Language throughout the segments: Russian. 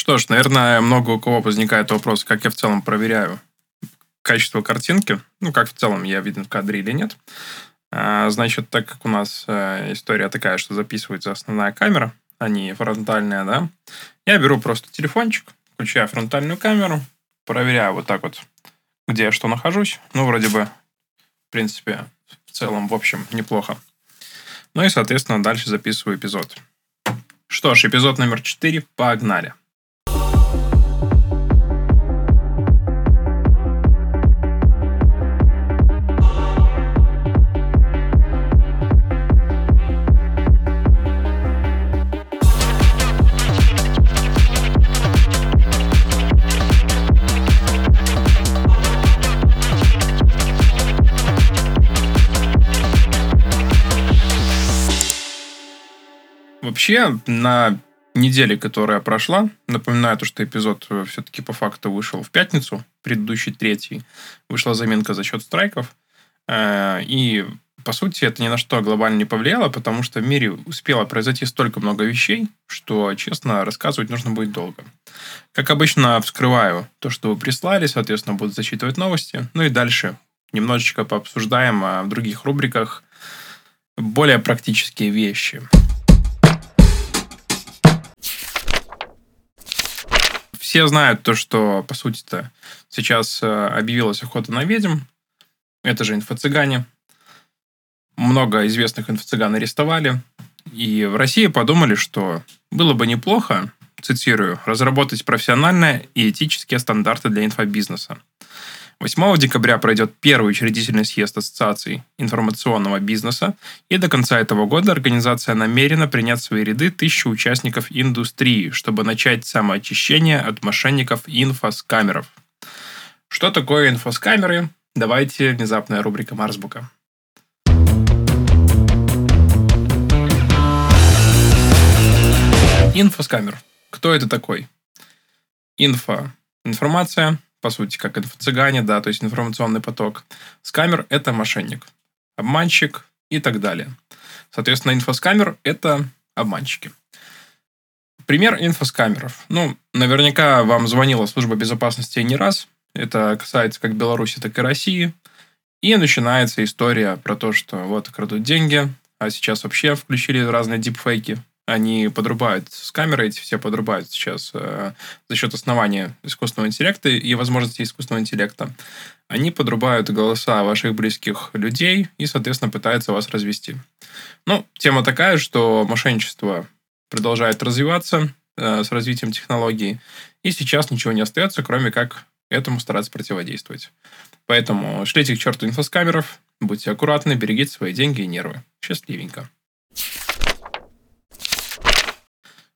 Что ж, наверное, много у кого возникает вопрос, как я в целом проверяю качество картинки. Ну, как в целом я виден в кадре или нет. А, значит, так как у нас э, история такая, что записывается основная камера, а не фронтальная, да, я беру просто телефончик, включаю фронтальную камеру, проверяю вот так вот, где я что нахожусь. Ну, вроде бы, в принципе, в целом, в общем, неплохо. Ну и, соответственно, дальше записываю эпизод. Что ж, эпизод номер 4, погнали. Вообще, на неделе, которая прошла, напоминаю то, что эпизод э, все-таки по факту вышел в пятницу, предыдущий третий, вышла заминка за счет страйков. Э, и, по сути, это ни на что глобально не повлияло, потому что в мире успело произойти столько много вещей, что, честно, рассказывать нужно будет долго. Как обычно, вскрываю то, что вы прислали, соответственно, буду зачитывать новости. Ну и дальше немножечко пообсуждаем а в других рубриках более практические вещи. Все знают то, что, по сути-то, сейчас э, объявилась охота на ведьм. Это же инфо-цыгане. Много известных инфо-цыган арестовали. И в России подумали, что было бы неплохо, цитирую, разработать профессиональные и этические стандарты для инфобизнеса. 8 декабря пройдет первый учредительный съезд Ассоциации информационного бизнеса, и до конца этого года организация намерена принять в свои ряды тысячу участников индустрии, чтобы начать самоочищение от мошенников инфоскамеров. Что такое инфоскамеры? Давайте внезапная рубрика Марсбука. Инфоскамер. Кто это такой? Инфо. Информация по сути, как инфо-цыгане, да, то есть информационный поток. Скамер – это мошенник, обманщик и так далее. Соответственно, инфоскамер – это обманщики. Пример инфоскамеров. Ну, наверняка вам звонила служба безопасности не раз. Это касается как Беларуси, так и России. И начинается история про то, что вот крадут деньги, а сейчас вообще включили разные дипфейки они подрубают с камеры, эти все подрубают сейчас э, за счет основания искусственного интеллекта и возможностей искусственного интеллекта. Они подрубают голоса ваших близких людей и, соответственно, пытаются вас развести. Ну, тема такая, что мошенничество продолжает развиваться э, с развитием технологий, и сейчас ничего не остается, кроме как этому стараться противодействовать. Поэтому шлите к черту инфоскамеров, будьте аккуратны, берегите свои деньги и нервы. Счастливенько.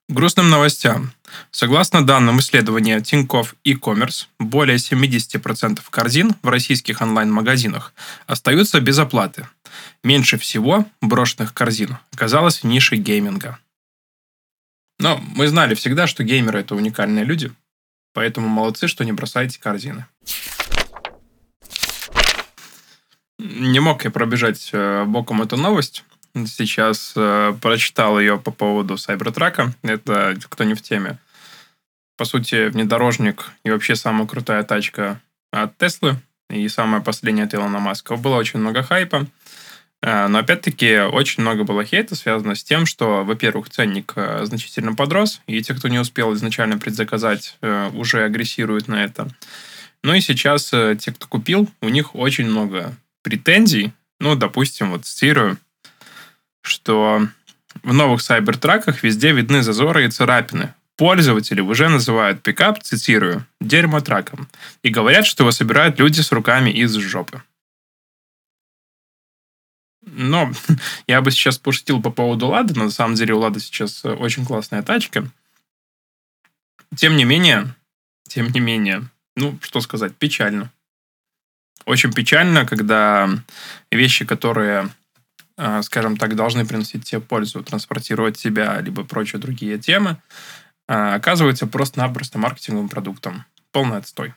Грустным новостям. Согласно данным исследования Тинькофф e-commerce, более 70% корзин в российских онлайн-магазинах остаются без оплаты. Меньше всего брошенных корзин оказалось в нише гейминга. Но мы знали всегда, что геймеры – это уникальные люди, поэтому молодцы, что не бросаете корзины. Не мог я пробежать э, боком эту новость, сейчас э, прочитал ее по поводу Сайбертрака. Это кто не в теме. По сути, внедорожник и вообще самая крутая тачка от Теслы и самая последняя от Илона Маска. Было очень много хайпа. Э, но опять-таки очень много было хейта, связано с тем, что, во-первых, ценник э, значительно подрос, и те, кто не успел изначально предзаказать, э, уже агрессируют на это. Ну и сейчас те, кто купил, у них очень много претензий. Ну, допустим, вот цитирую, что в новых сайбертраках везде видны зазоры и царапины. Пользователи уже называют пикап, цитирую, дерьмотраком. И говорят, что его собирают люди с руками из жопы. Но я бы сейчас пошутил по поводу Лады, но на самом деле у Лады сейчас очень классная тачка. Тем не менее, тем не менее, ну, что сказать, печально. Очень печально, когда вещи, которые скажем так, должны приносить тебе пользу, транспортировать себя, либо прочие другие темы, а, оказывается просто-напросто маркетинговым продуктом. Полный отстой.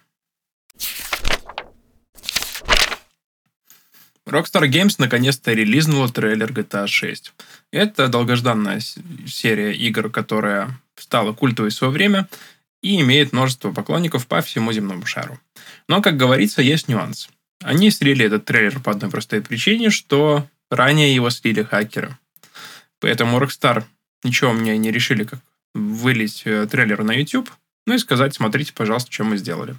Rockstar Games наконец-то релизнула трейлер GTA 6. Это долгожданная серия игр, которая стала культовой в свое время. и имеет множество поклонников по всему земному шару. Но, как говорится, есть нюанс. Они слили этот трейлер по одной простой причине, что ранее его слили хакеры. Поэтому Rockstar ничего мне не решили, как вылить э, трейлер на YouTube, ну и сказать, смотрите, пожалуйста, что мы сделали.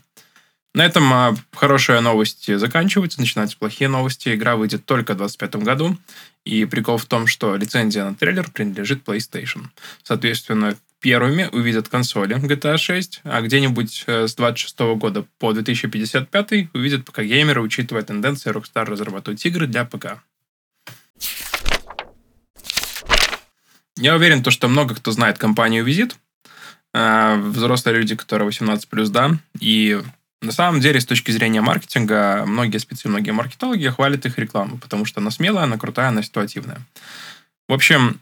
На этом а, хорошие новости заканчиваются, начинаются плохие новости. Игра выйдет только в 2025 году. И прикол в том, что лицензия на трейлер принадлежит PlayStation. Соответственно, первыми увидят консоли GTA 6, а где-нибудь э, с 26 года по 2055 увидят ПК-геймеры, учитывая тенденции Rockstar разрабатывать игры для ПК. Я уверен, то, что много кто знает компанию Visit. Э, взрослые люди, которые 18+, да, и на самом деле, с точки зрения маркетинга, многие спецы, многие маркетологи хвалят их рекламу, потому что она смелая, она крутая, она ситуативная. В общем,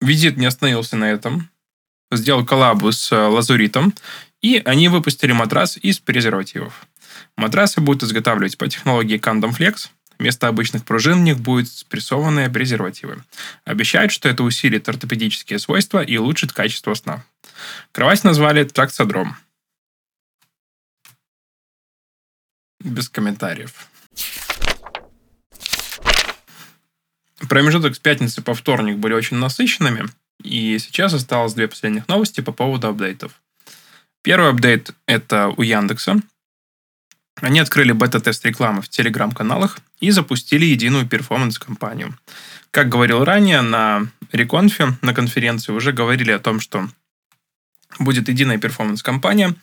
Визит не остановился на этом. Сделал коллабу с э, Лазуритом, и они выпустили матрас из презервативов. Матрасы будут изготавливать по технологии Condom Flex. Вместо обычных пружин в них будут спрессованные презервативы. Обещают, что это усилит ортопедические свойства и улучшит качество сна. Кровать назвали Траксодром. Без комментариев. Промежуток с пятницы по вторник были очень насыщенными, и сейчас осталось две последних новости по поводу апдейтов. Первый апдейт – это у Яндекса. Они открыли бета-тест рекламы в телеграм-каналах и запустили единую performance-кампанию. Как говорил ранее, на Реконфе, на конференции уже говорили о том, что будет единая performance-кампания,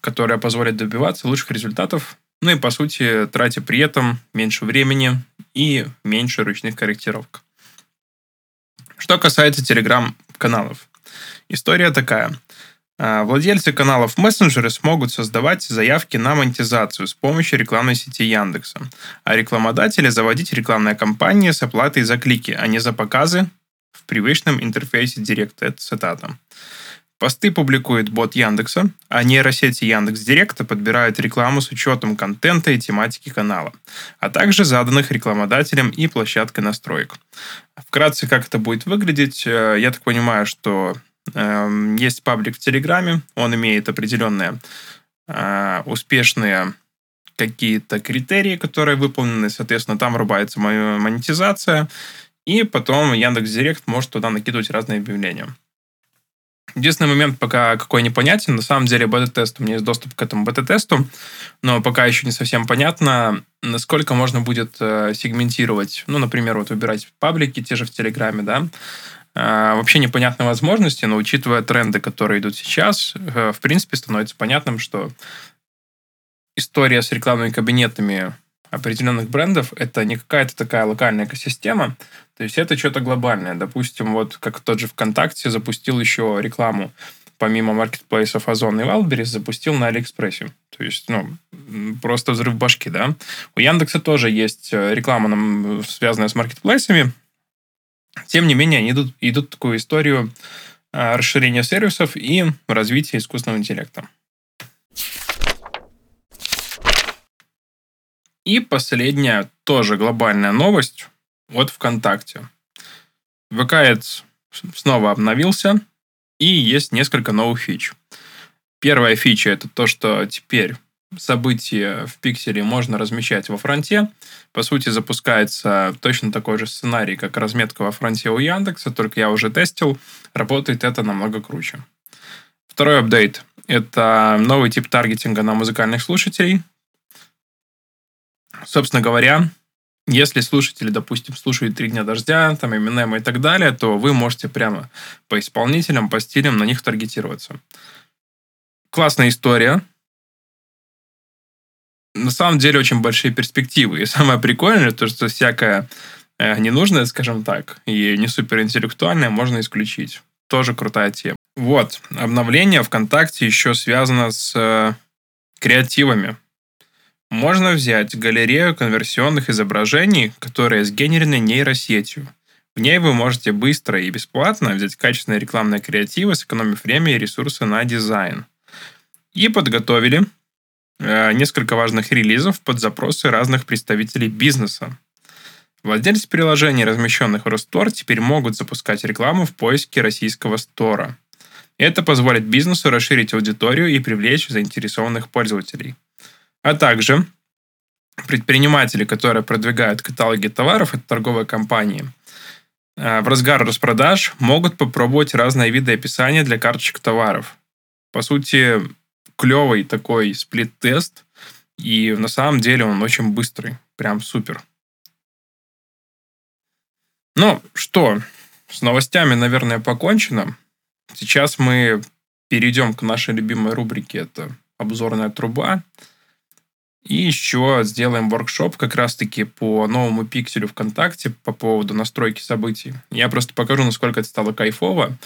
которая позволит добиваться лучших результатов ну и, по сути, тратя при этом меньше времени и меньше ручных корректировок. Что касается телеграм-каналов. История такая. А, владельцы каналов мессенджеры смогут создавать заявки на монетизацию с помощью рекламной сети Яндекса, а рекламодатели заводить рекламные кампании с оплатой за клики, а не за показы в привычном интерфейсе Direct. Это цитата. Посты публикует бот Яндекса, а нейросети Яндекс Директа подбирают рекламу с учетом контента и тематики канала, а также заданных рекламодателем и площадкой настроек. Вкратце, как это будет выглядеть, э, я так понимаю, что есть паблик в Телеграме, он имеет определенные э, успешные какие-то критерии, которые выполнены, соответственно, там врубается монетизация, и потом Яндекс Директ может туда накидывать разные объявления. Единственный момент пока какой непонятен. На самом деле бета-тест, у меня есть доступ к этому бета-тесту, но пока еще не совсем понятно, насколько можно будет э, сегментировать, ну, например, вот выбирать паблики, те же в Телеграме, да, вообще непонятны возможности, но учитывая тренды, которые идут сейчас, э, в принципе, становится понятным, что история с рекламными кабинетами определенных брендов это не какая-то такая локальная экосистема, то есть это что-то глобальное. Допустим, вот как тот же ВКонтакте запустил еще рекламу помимо маркетплейсов Озон и Wildberries, запустил на Алиэкспрессе. То есть, ну, просто взрыв башки, да. У Яндекса тоже есть э, реклама, связанная с маркетплейсами. Тем не менее, они идут, идут такую историю э, расширения сервисов и развития искусственного интеллекта. И последняя, тоже глобальная новость от ВКонтакте. ВК снова обновился, и есть несколько новых фич. Первая фича – это то, что теперь события в пикселе можно размещать во фронте. По сути, запускается точно такой же сценарий, как разметка во фронте у Яндекса, только я уже тестил. Работает это намного круче. Второй апдейт – это новый тип таргетинга на музыкальных слушателей. Собственно говоря, если слушатели, допустим, слушают «Три дня дождя», там, Eminem и так далее, то вы можете прямо по исполнителям, по стилям на них таргетироваться. Классная история. На самом деле очень большие перспективы. И самое прикольное, то, что всякое э, ненужное, скажем так, и не суперинтеллектуальное можно исключить. Тоже крутая тема. Вот, обновление ВКонтакте еще связано с э, креативами. Можно взять галерею конверсионных изображений, которые сгенерены нейросетью. В ней вы можете быстро и бесплатно взять качественные рекламные креативы, сэкономив время и ресурсы на дизайн. И подготовили несколько важных релизов под запросы разных представителей бизнеса. Владельцы приложений, размещенных в Ростор, теперь могут запускать рекламу в поиске российского стора. Это позволит бизнесу расширить аудиторию и привлечь заинтересованных пользователей. А также предприниматели, которые продвигают каталоги товаров, это торговые компании, э, в разгар распродаж могут попробовать разные виды описания для карточек товаров. По сути, клевый такой сплит-тест, и на самом деле он очень быстрый, прям супер. Ну что, с новостями, наверное, покончено. Сейчас мы перейдем к нашей любимой рубрике, это обзорная труба. И еще сделаем воркшоп как раз-таки по новому пикселю ВКонтакте по поводу настройки событий. Я просто покажу, насколько это стало кайфово.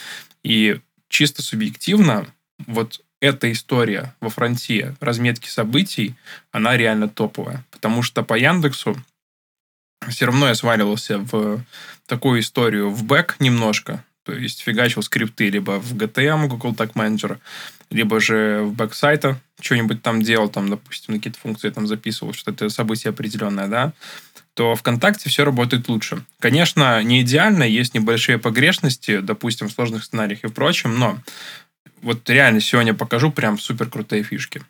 И чисто субъективно, вот эта история во фронте разметки событий, она реально топовая. Потому что по Яндексу все равно я сваливался в такую историю в бэк немножко. То есть фигачил скрипты либо в GTM, Google Tag Manager, либо же в бэк сайта что-нибудь там делал, там, допустим, какие-то функции там записывал, что это событие определенное, да, то ВКонтакте все работает лучше. Конечно, не идеально, есть небольшие погрешности, допустим, в сложных сценариях и прочем, но вот реально сегодня покажу прям супер крутые фишки.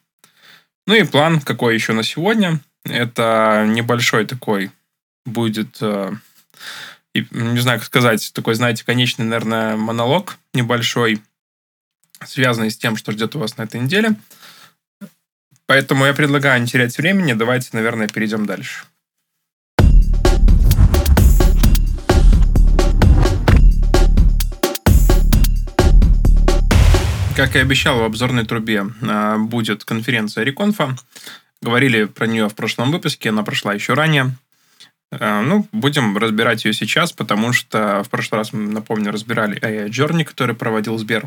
Ну и план какой еще на сегодня. Это небольшой такой будет, э, не знаю, как сказать, такой, знаете, конечный, наверное, монолог небольшой, связанный с тем, что ждет вас на этой неделе. Поэтому я предлагаю не терять времени. Давайте, наверное, перейдем дальше. Как и обещал, в обзорной трубе а, будет конференция Реконфа. Говорили про нее в прошлом выпуске, она прошла еще ранее. А, ну, будем разбирать ее сейчас, потому что в прошлый раз, напомню, разбирали AI Journey, который проводил Сбер.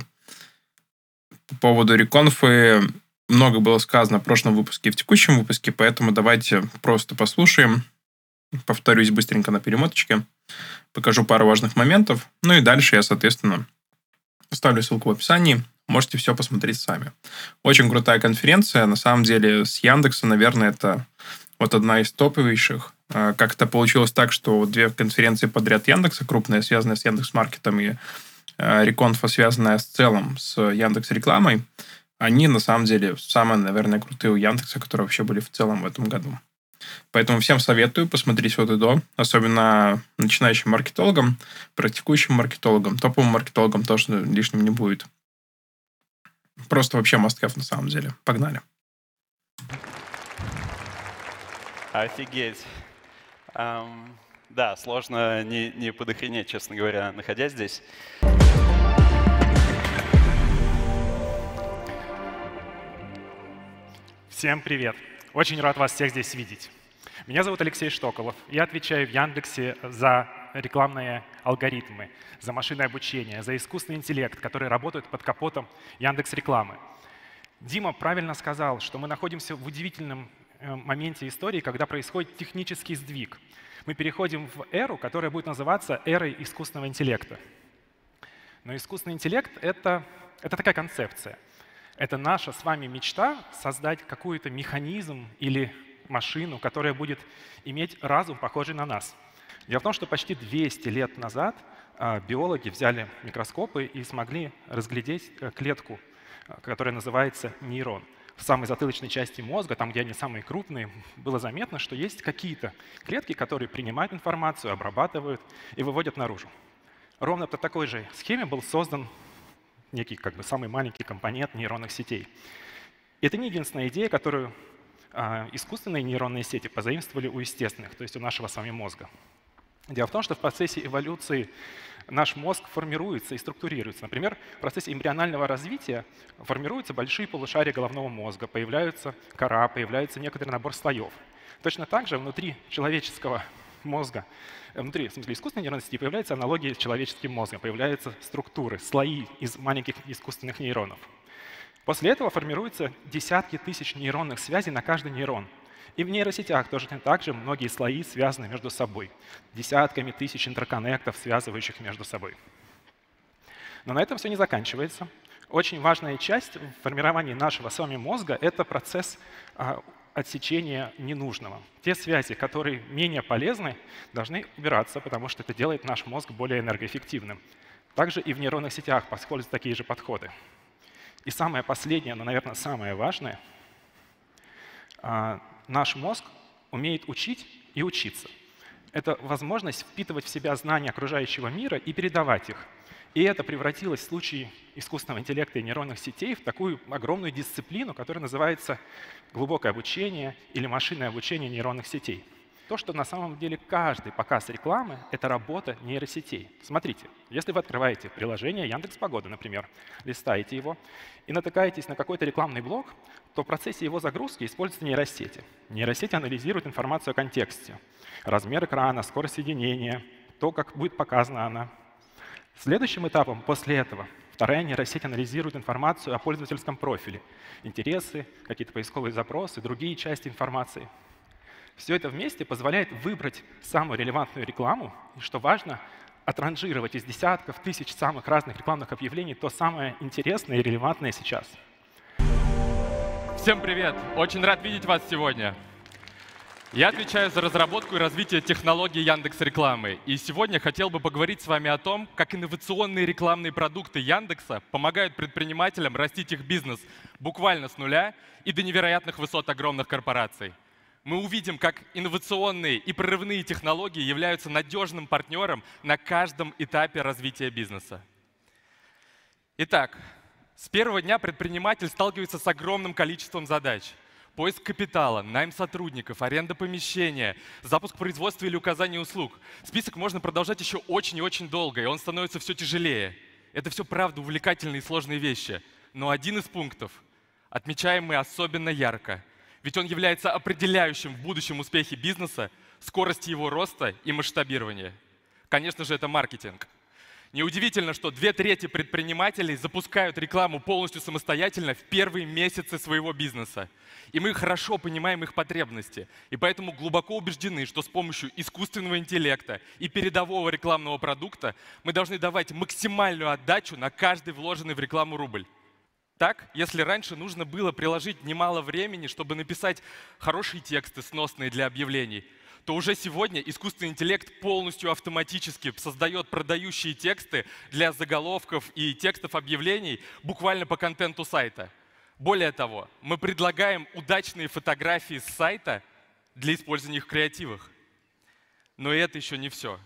По поводу реконфы много было сказано в прошлом выпуске и в текущем выпуске, поэтому давайте просто послушаем. Повторюсь быстренько на перемоточке. Покажу пару важных моментов. Ну и дальше я, соответственно, оставлю ссылку в описании. Можете все посмотреть сами. Очень крутая конференция. На самом деле с Яндекса, наверное, это вот одна из топовейших. А, как-то получилось так, что две конференции подряд Яндекса, крупные, связанные с Яндекс.Маркетом и а, Реконфа, связанная с целым с Яндекс рекламой, они на самом деле самые, наверное, крутые у Яндекса, которые вообще были в целом в этом году. Поэтому всем советую посмотреть вот и до, особенно начинающим маркетологам, практикующим маркетологам, топовым маркетологам тоже лишним не будет. Просто вообще must на самом деле. Погнали. Офигеть. Um, да, сложно не, не подохренеть, честно говоря, находясь здесь. Всем привет! Очень рад вас всех здесь видеть. Меня зовут Алексей Штоколов. Я отвечаю в Яндексе за рекламные алгоритмы, за машинное обучение, за искусственный интеллект, который работает под капотом Яндекс рекламы. Дима правильно сказал, что мы находимся в удивительном э, моменте истории, когда происходит технический сдвиг. Мы переходим в эру, которая будет называться эрой искусственного интеллекта. Но искусственный интеллект — это, это такая концепция — это наша с вами мечта создать какой-то механизм или машину, которая будет иметь разум, похожий на нас. Дело в том, что почти 200 лет назад а, биологи взяли микроскопы и смогли разглядеть э, клетку, а, которая называется нейрон. В самой затылочной части мозга, там, где они самые крупные, было заметно, что есть какие-то клетки, которые принимают информацию, обрабатывают и выводят наружу. Ровно по такой же схеме был создан некий как бы самый маленький компонент нейронных сетей. Это не единственная идея, которую а, искусственные нейронные сети позаимствовали у естественных, то есть у нашего с вами мозга. Дело в том, что в процессе эволюции наш мозг формируется и структурируется. Например, в процессе эмбрионального развития формируются большие полушария головного мозга, появляются кора, появляется некоторый набор слоев. Точно так же внутри человеческого мозга, э, внутри, в смысле, искусственной нейронной сети появляются аналогии с человеческим мозгом, появляются структуры, слои из маленьких искусственных нейронов. После этого формируются десятки тысяч нейронных связей на каждый нейрон. И в нейросетях тоже так же многие слои связаны между собой. Десятками тысяч интерконнектов, связывающих между собой. Но на этом все не заканчивается. Очень важная часть в формировании нашего с вами мозга — это процесс а, отсечения ненужного. Те связи, которые менее полезны, должны убираться, потому что это делает наш мозг более энергоэффективным. Также и в нейронных сетях используются такие же подходы. И самое последнее, но, наверное, самое важное, а, наш мозг умеет учить и учиться. Это возможность впитывать в себя знания окружающего мира и передавать их. И это превратилось в случае искусственного интеллекта и нейронных сетей в такую огромную дисциплину, которая называется глубокое обучение или машинное обучение нейронных сетей. То, что на самом деле каждый показ рекламы — это работа нейросетей. Смотрите, если вы открываете приложение Яндекс Погода, например, листаете его и натыкаетесь на какой-то рекламный блок, то в процессе его загрузки используются нейросети. Нейросети анализируют информацию о контексте, размер экрана, скорость соединения, то, как будет показана она. Следующим этапом после этого вторая нейросеть анализирует информацию о пользовательском профиле, интересы, какие-то поисковые запросы, другие части информации — все это вместе позволяет выбрать самую релевантную рекламу, и, что важно, отранжировать из десятков тысяч самых разных рекламных объявлений то самое интересное и релевантное сейчас. Всем привет! Очень рад видеть вас сегодня. Я отвечаю за разработку и развитие технологий Яндекс рекламы. И сегодня хотел бы поговорить с вами о том, как инновационные рекламные продукты Яндекса помогают предпринимателям растить их бизнес буквально с нуля и до невероятных высот огромных корпораций мы увидим, как инновационные и прорывные технологии являются надежным партнером на каждом этапе развития бизнеса. Итак, с первого дня предприниматель сталкивается с огромным количеством задач. Поиск капитала, найм сотрудников, аренда помещения, запуск производства или указание услуг. Список можно продолжать еще очень и очень долго, и он становится все тяжелее. Это все правда увлекательные и сложные вещи. Но один из пунктов отмечаем мы особенно ярко – ведь он является определяющим в будущем успехе бизнеса, скорости его роста и масштабирования. Конечно же, это маркетинг. Неудивительно, что две трети предпринимателей запускают рекламу полностью самостоятельно в первые месяцы своего бизнеса. И мы хорошо понимаем их потребности. И поэтому глубоко убеждены, что с помощью искусственного интеллекта и передового рекламного продукта мы должны давать максимальную отдачу на каждый вложенный в рекламу рубль. Так, если раньше нужно было приложить немало времени, чтобы написать хорошие тексты, сносные для объявлений, то уже сегодня искусственный интеллект полностью автоматически создает продающие тексты для заголовков и текстов объявлений буквально по контенту сайта. Более того, мы предлагаем удачные фотографии с сайта для использования их в креативах. Но это еще не все.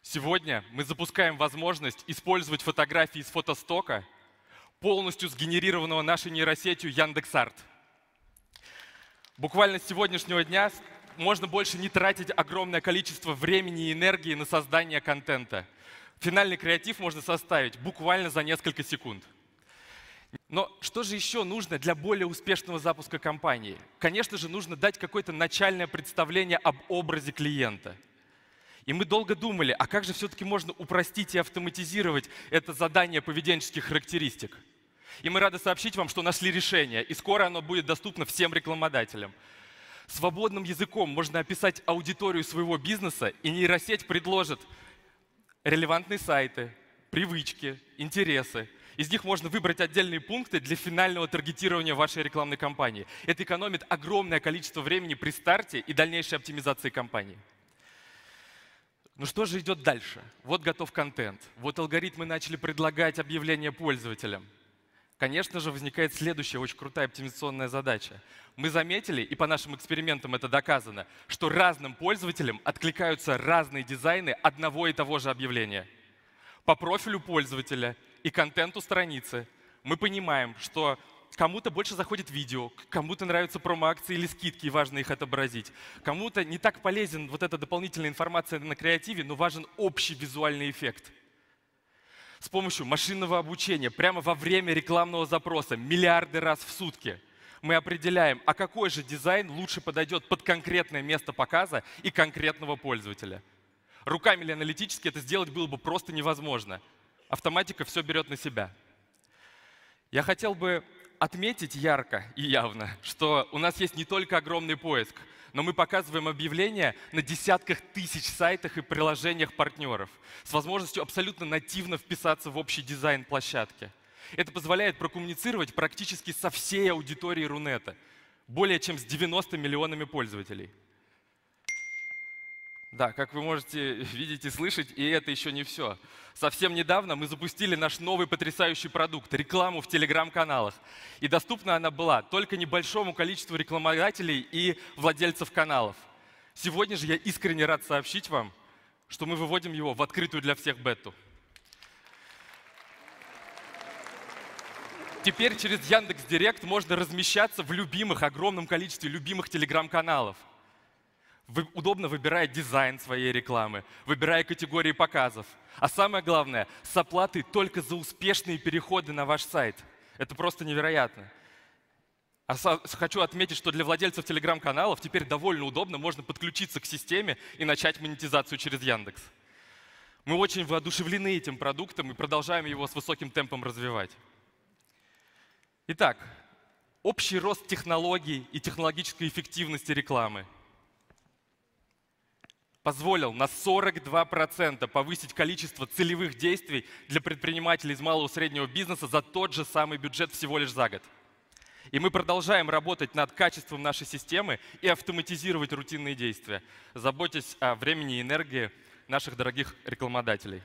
Сегодня мы запускаем возможность использовать фотографии из фотостока – полностью сгенерированного нашей нейросетью Яндекс.Арт. Буквально с сегодняшнего дня можно больше не тратить огромное количество времени и энергии на создание контента. Финальный креатив можно составить буквально за несколько секунд. Но что же еще нужно для более успешного запуска компании? Конечно же, нужно дать какое-то начальное представление об образе клиента. И мы долго думали, а как же все-таки можно упростить и автоматизировать это задание поведенческих характеристик? И мы рады сообщить вам, что нашли решение, и скоро оно будет доступно всем рекламодателям. Свободным языком можно описать аудиторию своего бизнеса, и нейросеть предложит релевантные сайты, привычки, интересы. Из них можно выбрать отдельные пункты для финального таргетирования вашей рекламной кампании. Это экономит огромное количество времени при старте и дальнейшей оптимизации кампании. Ну что же идет дальше? Вот готов контент. Вот алгоритмы начали предлагать объявления пользователям. Конечно же, возникает следующая очень крутая оптимизационная задача. Мы заметили, и по нашим экспериментам это доказано, что разным пользователям откликаются разные дизайны одного и того же объявления. По профилю пользователя и контенту страницы мы понимаем, что кому-то больше заходит видео, кому-то нравятся промо-акции или скидки, и важно их отобразить. Кому-то не так полезен вот эта дополнительная информация на креативе, но важен общий визуальный эффект – с помощью машинного обучения прямо во время рекламного запроса миллиарды раз в сутки мы определяем, а какой же дизайн лучше подойдет под конкретное место показа и конкретного пользователя. Руками или аналитически это сделать было бы просто невозможно. Автоматика все берет на себя. Я хотел бы отметить ярко и явно, что у нас есть не только огромный поиск – но мы показываем объявления на десятках тысяч сайтах и приложениях партнеров с возможностью абсолютно нативно вписаться в общий дизайн площадки. Это позволяет прокоммуницировать практически со всей аудиторией Рунета, более чем с 90 миллионами пользователей. Да, как вы можете видеть и слышать, и это еще не все. Совсем недавно мы запустили наш новый потрясающий продукт – рекламу в телеграм-каналах. И доступна она была только небольшому количеству рекламодателей и владельцев каналов. Сегодня же я искренне рад сообщить вам, что мы выводим его в открытую для всех бету. Теперь через Яндекс Директ можно размещаться в любимых, огромном количестве любимых телеграм-каналов. Вы удобно выбирая дизайн своей рекламы, выбирая категории показов. А самое главное, с оплатой только за успешные переходы на ваш сайт. Это просто невероятно. А хочу отметить, что для владельцев телеграм-каналов теперь довольно удобно, можно подключиться к системе и начать монетизацию через Яндекс. Мы очень воодушевлены этим продуктом и продолжаем его с высоким темпом развивать. Итак, общий рост технологий и технологической эффективности рекламы позволил на 42% повысить количество целевых действий для предпринимателей из малого и среднего бизнеса за тот же самый бюджет всего лишь за год. И мы продолжаем работать над качеством нашей системы и автоматизировать рутинные действия, заботясь о времени и энергии наших дорогих рекламодателей.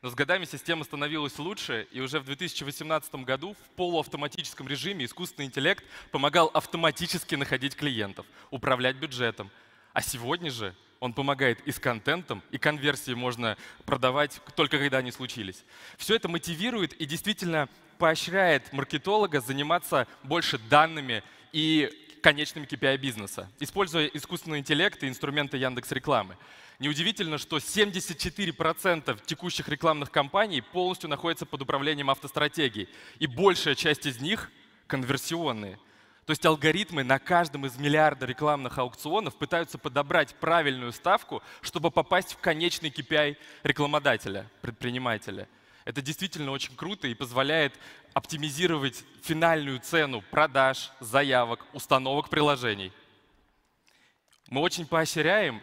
Но с годами система становилась лучше, и уже в 2018 году в полуавтоматическом режиме искусственный интеллект помогал автоматически находить клиентов, управлять бюджетом. А сегодня же он помогает и с контентом, и конверсии можно продавать только когда они случились. Все это мотивирует и действительно поощряет маркетолога заниматься больше данными и конечными KPI бизнеса, используя искусственный интеллект и инструменты Яндекс рекламы. Неудивительно, что 74% текущих рекламных кампаний полностью находятся под управлением автостратегии, и большая часть из них конверсионные. То есть алгоритмы на каждом из миллиарда рекламных аукционов пытаются подобрать правильную ставку, чтобы попасть в конечный KPI рекламодателя, предпринимателя. Это действительно очень круто и позволяет оптимизировать финальную цену продаж, заявок, установок приложений. Мы очень поощряем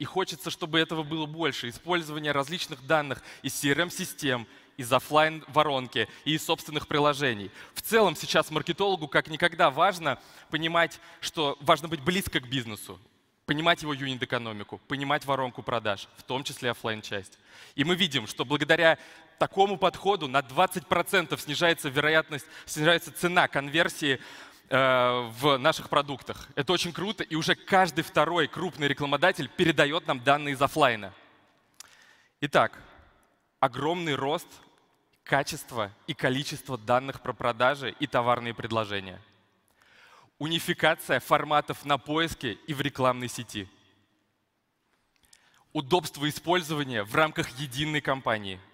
и хочется, чтобы этого было больше. Использование различных данных из CRM-систем, из офлайн воронки и из собственных приложений. В целом сейчас маркетологу как никогда важно понимать, что важно быть близко к бизнесу, понимать его юнит-экономику, понимать воронку продаж, в том числе офлайн часть И мы видим, что благодаря такому подходу на 20% снижается вероятность, снижается цена конверсии Э, в наших продуктах. Это очень круто, и уже каждый второй крупный рекламодатель передает нам данные из офлайна. Итак, огромный рост качества и количества данных про продажи и товарные предложения. Унификация форматов на поиске и в рекламной сети. Удобство использования в рамках единой кампании –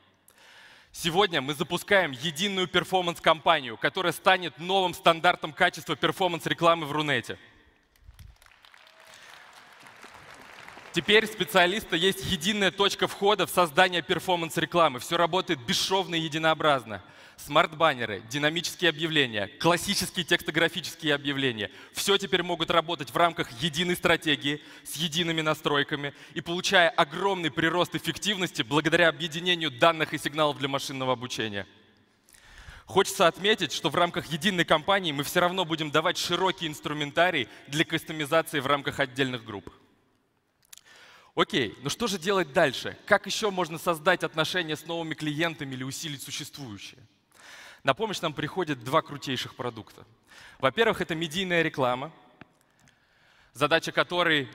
Сегодня мы запускаем единую перформанс-компанию, которая станет новым стандартом качества перформанс-рекламы в Рунете. Теперь специалиста есть единая точка входа в создание перформанс-рекламы. Все работает бесшовно и единообразно смарт-баннеры, динамические объявления, классические текстографические объявления. Все теперь могут работать в рамках единой стратегии, с едиными настройками и получая огромный прирост эффективности благодаря объединению данных и сигналов для машинного обучения. Хочется отметить, что в рамках единой кампании мы все равно будем давать широкий инструментарий для кастомизации в рамках отдельных групп. Окей, ну что же делать дальше? Как еще можно создать отношения с новыми клиентами или усилить существующие? На помощь нам приходят два крутейших продукта. Во-первых, это медийная реклама, задача которой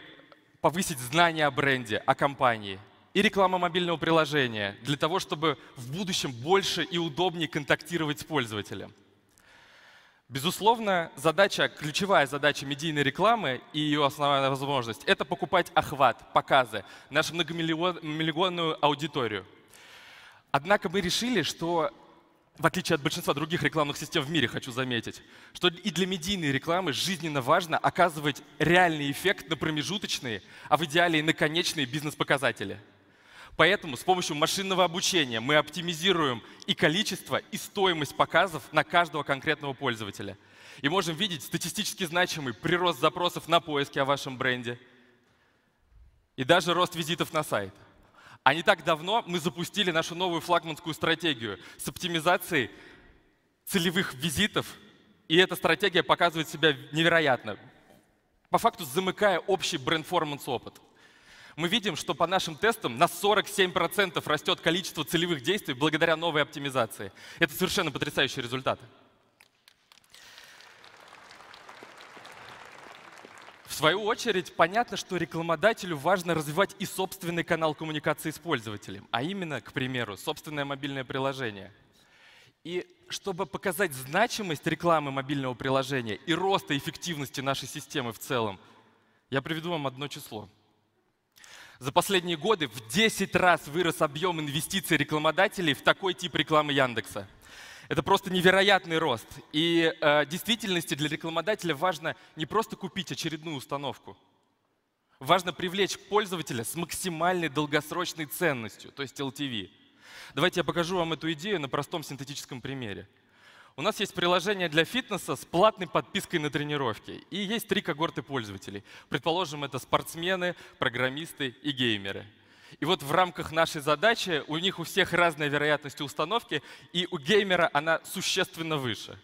повысить знания о бренде, о компании, и реклама мобильного приложения для того, чтобы в будущем больше и удобнее контактировать с пользователем. Безусловно, задача, ключевая задача медийной рекламы и ее основная возможность – это покупать охват, показы, нашу многомиллионную аудиторию. Однако мы решили, что в отличие от большинства других рекламных систем в мире, хочу заметить, что и для медийной рекламы жизненно важно оказывать реальный эффект на промежуточные, а в идеале и на конечные бизнес-показатели. Поэтому с помощью машинного обучения мы оптимизируем и количество, и стоимость показов на каждого конкретного пользователя. И можем видеть статистически значимый прирост запросов на поиски о вашем бренде и даже рост визитов на сайт – а не так давно мы запустили нашу новую флагманскую стратегию с оптимизацией целевых визитов, и эта стратегия показывает себя невероятно, по факту замыкая общий бренд-форманс опыт. Мы видим, что по нашим тестам на 47% растет количество целевых действий благодаря новой оптимизации. Это совершенно потрясающие результаты. В свою очередь, понятно, что рекламодателю важно развивать и собственный канал коммуникации с пользователем, а именно, к примеру, собственное мобильное приложение. И чтобы показать значимость рекламы мобильного приложения и роста эффективности нашей системы в целом, я приведу вам одно число. За последние годы в 10 раз вырос объем инвестиций рекламодателей в такой тип рекламы Яндекса – это просто невероятный рост. И э, действительности для рекламодателя важно не просто купить очередную установку. Важно привлечь пользователя с максимальной долгосрочной ценностью, то есть LTV. Давайте я покажу вам эту идею на простом синтетическом примере. У нас есть приложение для фитнеса с платной подпиской на тренировки. И есть три когорты пользователей. Предположим, это спортсмены, программисты и геймеры – и вот в рамках нашей задачи у них у всех разная вероятность установки, и у геймера она существенно выше.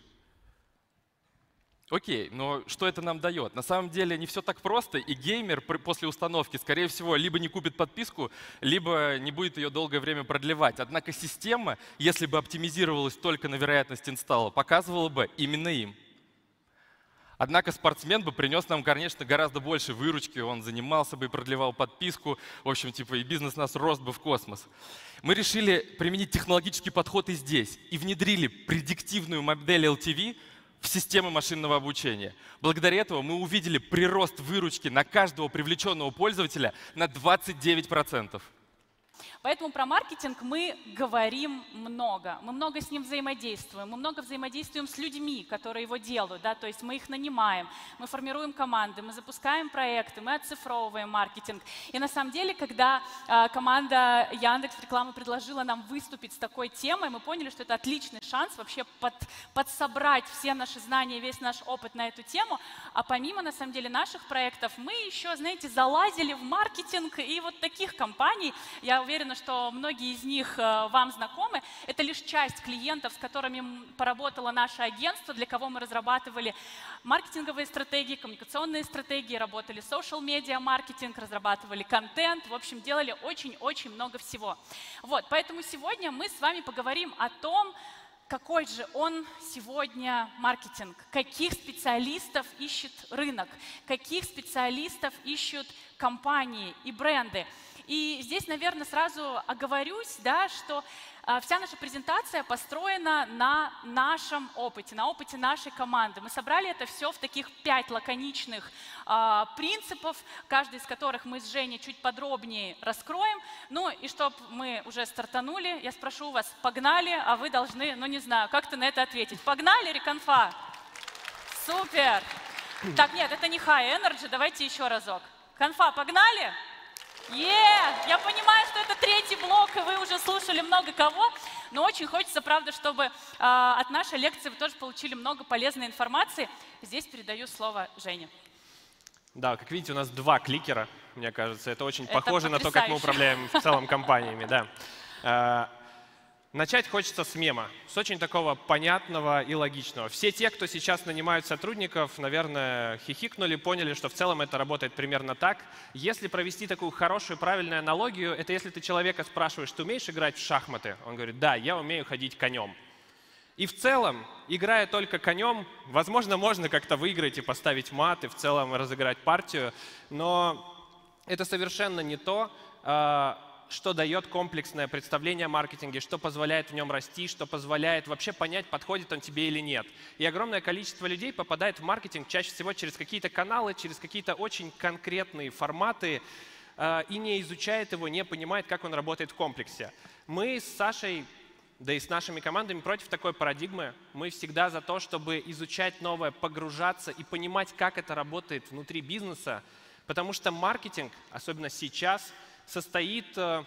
Окей, но что это нам дает? На самом деле не все так просто, и геймер после установки, скорее всего, либо не купит подписку, либо не будет ее долгое время продлевать. Однако система, если бы оптимизировалась только на вероятность инсталла, показывала бы именно им. Однако спортсмен бы принес нам, конечно, гораздо больше выручки, он занимался бы и продлевал подписку, в общем, типа и бизнес нас рос бы в космос. Мы решили применить технологический подход и здесь, и внедрили предиктивную модель LTV в системы машинного обучения. Благодаря этому мы увидели прирост выручки на каждого привлеченного пользователя на 29%. Поэтому про маркетинг мы говорим много. Мы много с ним взаимодействуем. Мы много взаимодействуем с людьми, которые его делают. Да? То есть мы их нанимаем, мы формируем команды, мы запускаем проекты, мы оцифровываем маркетинг. И на самом деле, когда э, команда Яндекс рекламы предложила нам выступить с такой темой, мы поняли, что это отличный шанс вообще под, подсобрать все наши знания, весь наш опыт на эту тему. А помимо, на самом деле, наших проектов, мы еще, знаете, залазили в маркетинг и вот таких компаний. Я уверена, что многие из них э, вам знакомы. Это лишь часть клиентов, с которыми поработало наше агентство, для кого мы разрабатывали маркетинговые стратегии, коммуникационные стратегии, работали social media маркетинг, разрабатывали контент, в общем, делали очень-очень много всего. Вот, поэтому сегодня мы с вами поговорим о том, какой же он сегодня маркетинг, каких специалистов ищет рынок, каких специалистов ищут компании и бренды. И здесь, наверное, сразу оговорюсь, да, что а, вся наша презентация построена на нашем опыте, на опыте нашей команды. Мы собрали это все в таких пять лаконичных э, принципов, каждый из которых мы с Женей чуть подробнее раскроем. Ну и чтобы мы уже стартанули, я спрошу вас, погнали, а вы должны, ну не знаю, как-то на это ответить. Погнали, реконфа? Супер! Так, нет, это не high energy, давайте еще разок. Конфа, погнали? Yeah! Я понимаю, что это третий блок, и вы уже слушали много кого, но очень хочется, правда, чтобы э, от нашей лекции вы тоже получили много полезной информации. Здесь передаю слово Жене. Да, как видите, у нас два кликера, мне кажется. Это очень это похоже потрясающе. на то, как мы управляем в целом компаниями. Да. Начать хочется с мема, с очень такого понятного и логичного. Все те, кто сейчас нанимают сотрудников, наверное, хихикнули, поняли, что в целом это работает примерно так. Если провести такую хорошую, правильную аналогию, это если ты человека спрашиваешь, ты умеешь играть в шахматы? Он говорит, да, я умею ходить конем. И в целом, играя только конем, возможно, можно как-то выиграть и поставить мат, и в целом разыграть партию, но это совершенно не то, а, что дает комплексное представление о маркетинге, что позволяет в нем расти, что позволяет вообще понять, подходит он тебе или нет. И огромное количество людей попадает в маркетинг чаще всего через какие-то каналы, через какие-то очень конкретные форматы, э, и не изучает его, не понимает, как он работает в комплексе. Мы с Сашей да и с нашими командами против такой парадигмы. Мы всегда за то, чтобы изучать новое, погружаться и понимать, как это работает внутри бизнеса, потому что маркетинг, особенно сейчас, состоит э,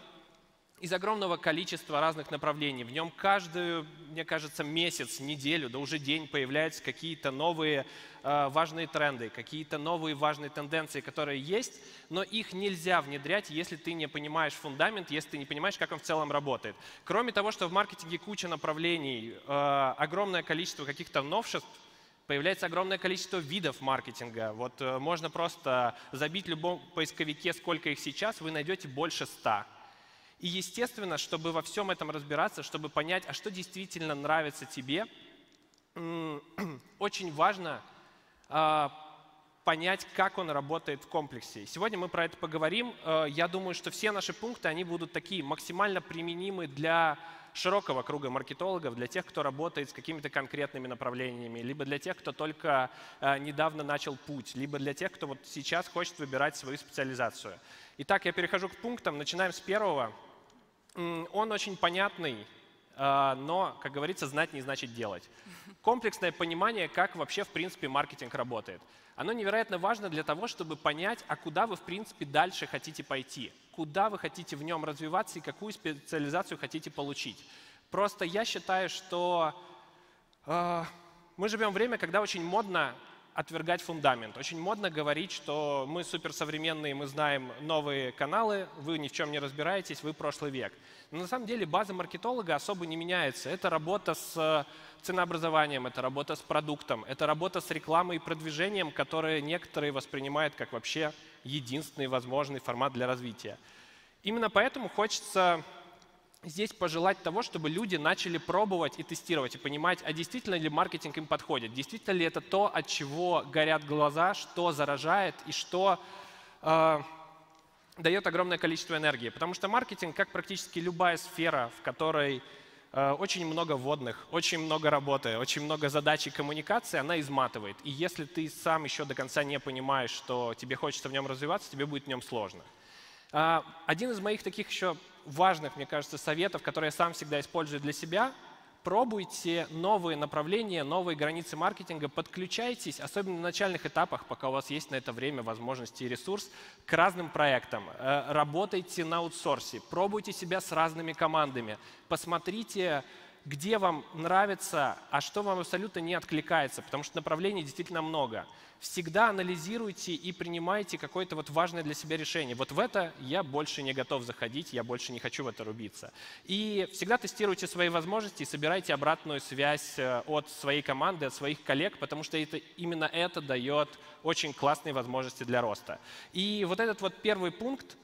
из огромного количества разных направлений. В нем каждую, мне кажется, месяц, неделю, да уже день появляются какие-то новые э, важные тренды, какие-то новые важные тенденции, которые есть, но их нельзя внедрять, если ты не понимаешь фундамент, если ты не понимаешь, как он в целом работает. Кроме того, что в маркетинге куча направлений, э, огромное количество каких-то новшеств, Появляется огромное количество видов маркетинга. Вот э, можно просто забить в любом поисковике, сколько их сейчас, вы найдете больше ста. И естественно, чтобы во всем этом разбираться, чтобы понять, а что действительно нравится тебе, очень важно а, понять, как он работает в комплексе. Сегодня мы про это поговорим. Э, я думаю, что все наши пункты, они будут такие максимально применимы для широкого круга маркетологов, для тех, кто работает с какими-то конкретными направлениями, либо для тех, кто только э, недавно начал путь, либо для тех, кто вот сейчас хочет выбирать свою специализацию. Итак, я перехожу к пунктам. Начинаем с первого. Он очень понятный, э, но, как говорится, знать не значит делать. Комплексное понимание, как вообще, в принципе, маркетинг работает. Оно невероятно важно для того, чтобы понять, а куда вы, в принципе, дальше хотите пойти, куда вы хотите в нем развиваться и какую специализацию хотите получить. Просто я считаю, что э, мы живем в время, когда очень модно отвергать фундамент. Очень модно говорить, что мы суперсовременные, мы знаем новые каналы, вы ни в чем не разбираетесь, вы прошлый век. Но на самом деле база маркетолога особо не меняется. Это работа с ценообразованием, это работа с продуктом, это работа с рекламой и продвижением, которые некоторые воспринимают как вообще единственный возможный формат для развития. Именно поэтому хочется здесь пожелать того, чтобы люди начали пробовать и тестировать, и понимать, а действительно ли маркетинг им подходит, действительно ли это то, от чего горят глаза, что заражает и что э, дает огромное количество энергии. Потому что маркетинг, как практически любая сфера, в которой э, очень много вводных, очень много работы, очень много задач и коммуникации, она изматывает. И если ты сам еще до конца не понимаешь, что тебе хочется в нем развиваться, тебе будет в нем сложно. Э, один из моих таких еще важных, мне кажется, советов, которые я сам всегда использую для себя. Пробуйте новые направления, новые границы маркетинга, подключайтесь, особенно на начальных этапах, пока у вас есть на это время, возможности и ресурс, к разным проектам. Э, работайте на аутсорсе, пробуйте себя с разными командами, посмотрите, где вам нравится, а что вам абсолютно не откликается, потому что направлений действительно много. Всегда анализируйте и принимайте какое-то вот важное для себя решение. Вот в это я больше не готов заходить, я больше не хочу в это рубиться. И всегда тестируйте свои возможности и собирайте обратную связь э, от своей команды, от своих коллег, потому что это, именно это дает очень классные возможности для роста. И вот этот вот первый пункт,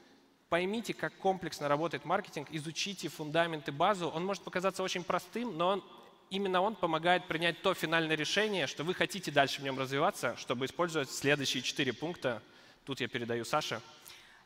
поймите, как комплексно работает маркетинг, изучите фундамент и базу. Он может показаться очень простым, но он, именно он помогает принять то финальное решение, что вы хотите дальше в нем развиваться, чтобы использовать следующие четыре пункта. Тут я передаю Саше.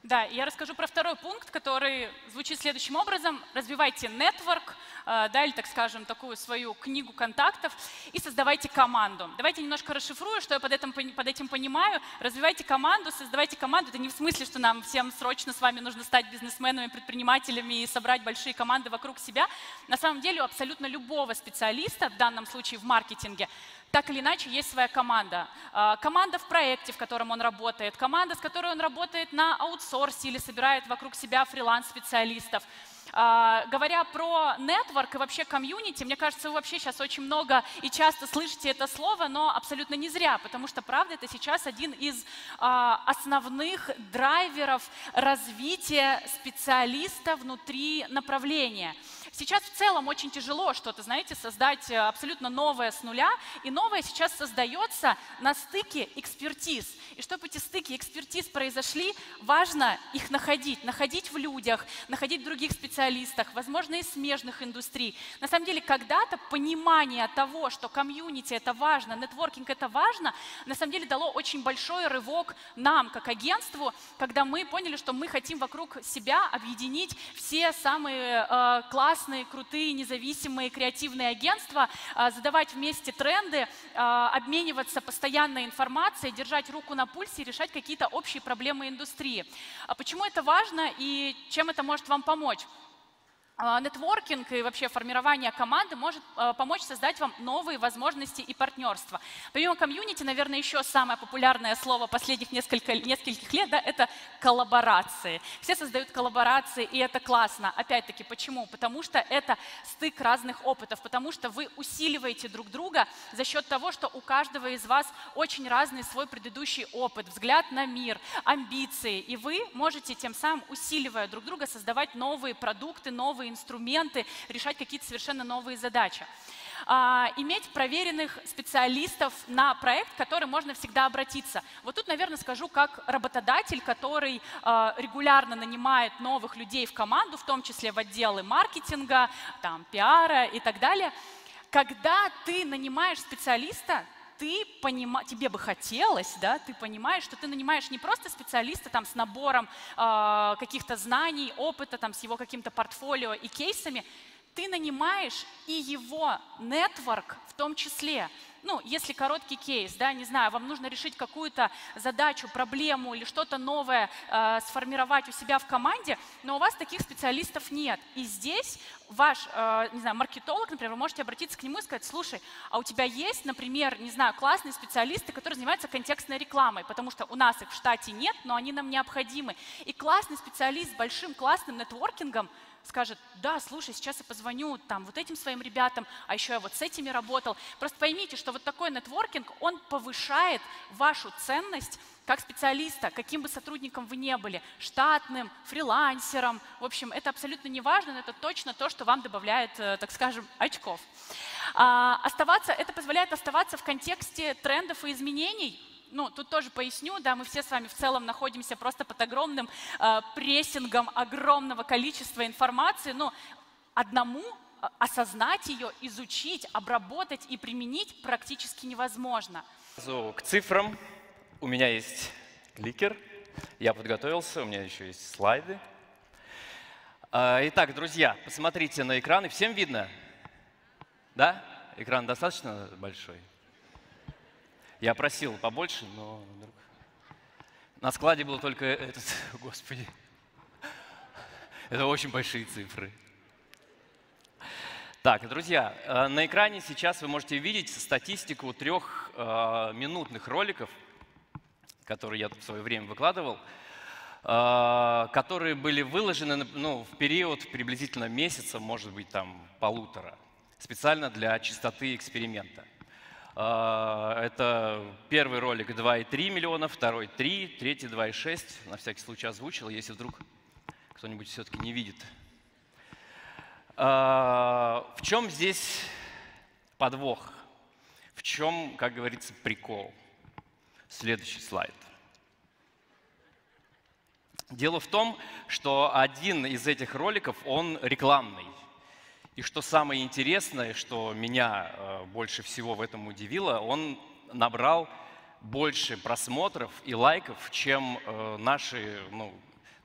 Да, я расскажу про второй пункт, который звучит следующим образом. Развивайте нетворк, э, да, или, так скажем, такую свою книгу контактов и создавайте команду. Давайте немножко расшифрую, что я под этим, под этим понимаю. Развивайте команду, создавайте команду. Это не в смысле, что нам всем срочно с вами нужно стать бизнесменами, предпринимателями и собрать большие команды вокруг себя. На самом деле у абсолютно любого специалиста, в данном случае в маркетинге, так или иначе есть своя команда. А, команда в проекте, в котором он работает, команда, с которой он работает на аутсорсе или собирает вокруг себя фриланс-специалистов. Uh, говоря про нетворк и вообще комьюнити, мне кажется, вы вообще сейчас очень много и часто слышите это слово, но абсолютно не зря, потому что, правда, это сейчас один из uh, основных драйверов развития специалиста внутри направления. Сейчас в целом очень тяжело что-то, знаете, создать э, абсолютно новое с нуля, и новое сейчас создается на стыке экспертиз. И чтобы эти стыки экспертиз произошли, важно их находить, находить в людях, находить в других специалистах, возможно, из смежных индустрий. На самом деле, когда-то понимание того, что комьюнити это важно, нетворкинг это важно, на самом деле дало очень большой рывок нам, как агентству, когда мы поняли, что мы хотим вокруг себя объединить все самые э, классные классные, крутые, независимые, креативные агентства, а, задавать вместе тренды, а, обмениваться постоянной информацией, держать руку на пульсе и решать какие-то общие проблемы индустрии. А почему это важно и чем это может вам помочь? А, нетворкинг и вообще формирование команды может а, помочь создать вам новые возможности и партнерства. Помимо комьюнити, наверное, еще самое популярное слово последних несколько, нескольких лет да, – это коллаборации. Все создают коллаборации, и это классно. Опять-таки, почему? Потому что это стык разных опытов, потому что вы усиливаете друг друга за счет того, что у каждого из вас очень разный свой предыдущий опыт, взгляд на мир, амбиции, и вы можете тем самым, усиливая друг друга, создавать новые продукты, новые инструменты, решать какие-то совершенно новые задачи. а, иметь проверенных специалистов на проект, к которым можно всегда обратиться. Вот тут, наверное, скажу как работодатель, который а, регулярно нанимает новых людей в команду, в том числе в отделы маркетинга, там, пиара и так далее. Когда ты нанимаешь специалиста, ты понима, тебе бы хотелось, да, ты понимаешь, что ты нанимаешь не просто специалиста там с набором э, каких-то знаний, опыта, там с его каким-то портфолио и кейсами, ты нанимаешь и его нетворк в том числе ну, если короткий кейс, да, не знаю, вам нужно решить какую-то задачу, проблему или что-то новое э, сформировать у себя в команде, но у вас таких специалистов нет. И здесь ваш, э, не знаю, маркетолог, например, вы можете обратиться к нему и сказать, слушай, а у тебя есть, например, не знаю, классные специалисты, которые занимаются контекстной рекламой, потому что у нас их в штате нет, но они нам необходимы. И классный специалист с большим классным нетворкингом – скажет, да, слушай, сейчас я позвоню там вот этим своим ребятам, а еще я вот с этими работал. Просто поймите, что вот такой нетворкинг, он повышает вашу ценность как специалиста, каким бы сотрудником вы не были, штатным, фрилансером. В общем, это абсолютно не важно, но это точно то, что вам добавляет, э, так скажем, очков. А, оставаться, это позволяет оставаться в контексте трендов и изменений, ну, тут тоже поясню, да, мы все с вами в целом находимся просто под огромным э, прессингом огромного количества информации, но одному э, осознать ее, изучить, обработать и применить практически невозможно. К цифрам у меня есть кликер, я подготовился, у меня еще есть слайды. А, итак, друзья, посмотрите на экран, и всем видно? Да? Экран достаточно большой? Я просил побольше, но вдруг... На складе было только этот, господи, это очень большие цифры. Так, друзья, э, на экране сейчас вы можете видеть статистику трех э, минутных роликов, которые я в свое время выкладывал, э, которые были выложены ну, в период приблизительно месяца, может быть, там полутора, специально для чистоты эксперимента. А, это первый ролик 2,3 миллиона, второй 3, третий 2,6. На всякий случай озвучил, если вдруг кто-нибудь все-таки не видит. А, в чем здесь подвох? В чем, как говорится, прикол? Следующий слайд. Дело в том, что один из этих роликов, он рекламный. И что самое интересное, что меня э, больше всего в этом удивило, он набрал больше просмотров и лайков, чем э, наши ну,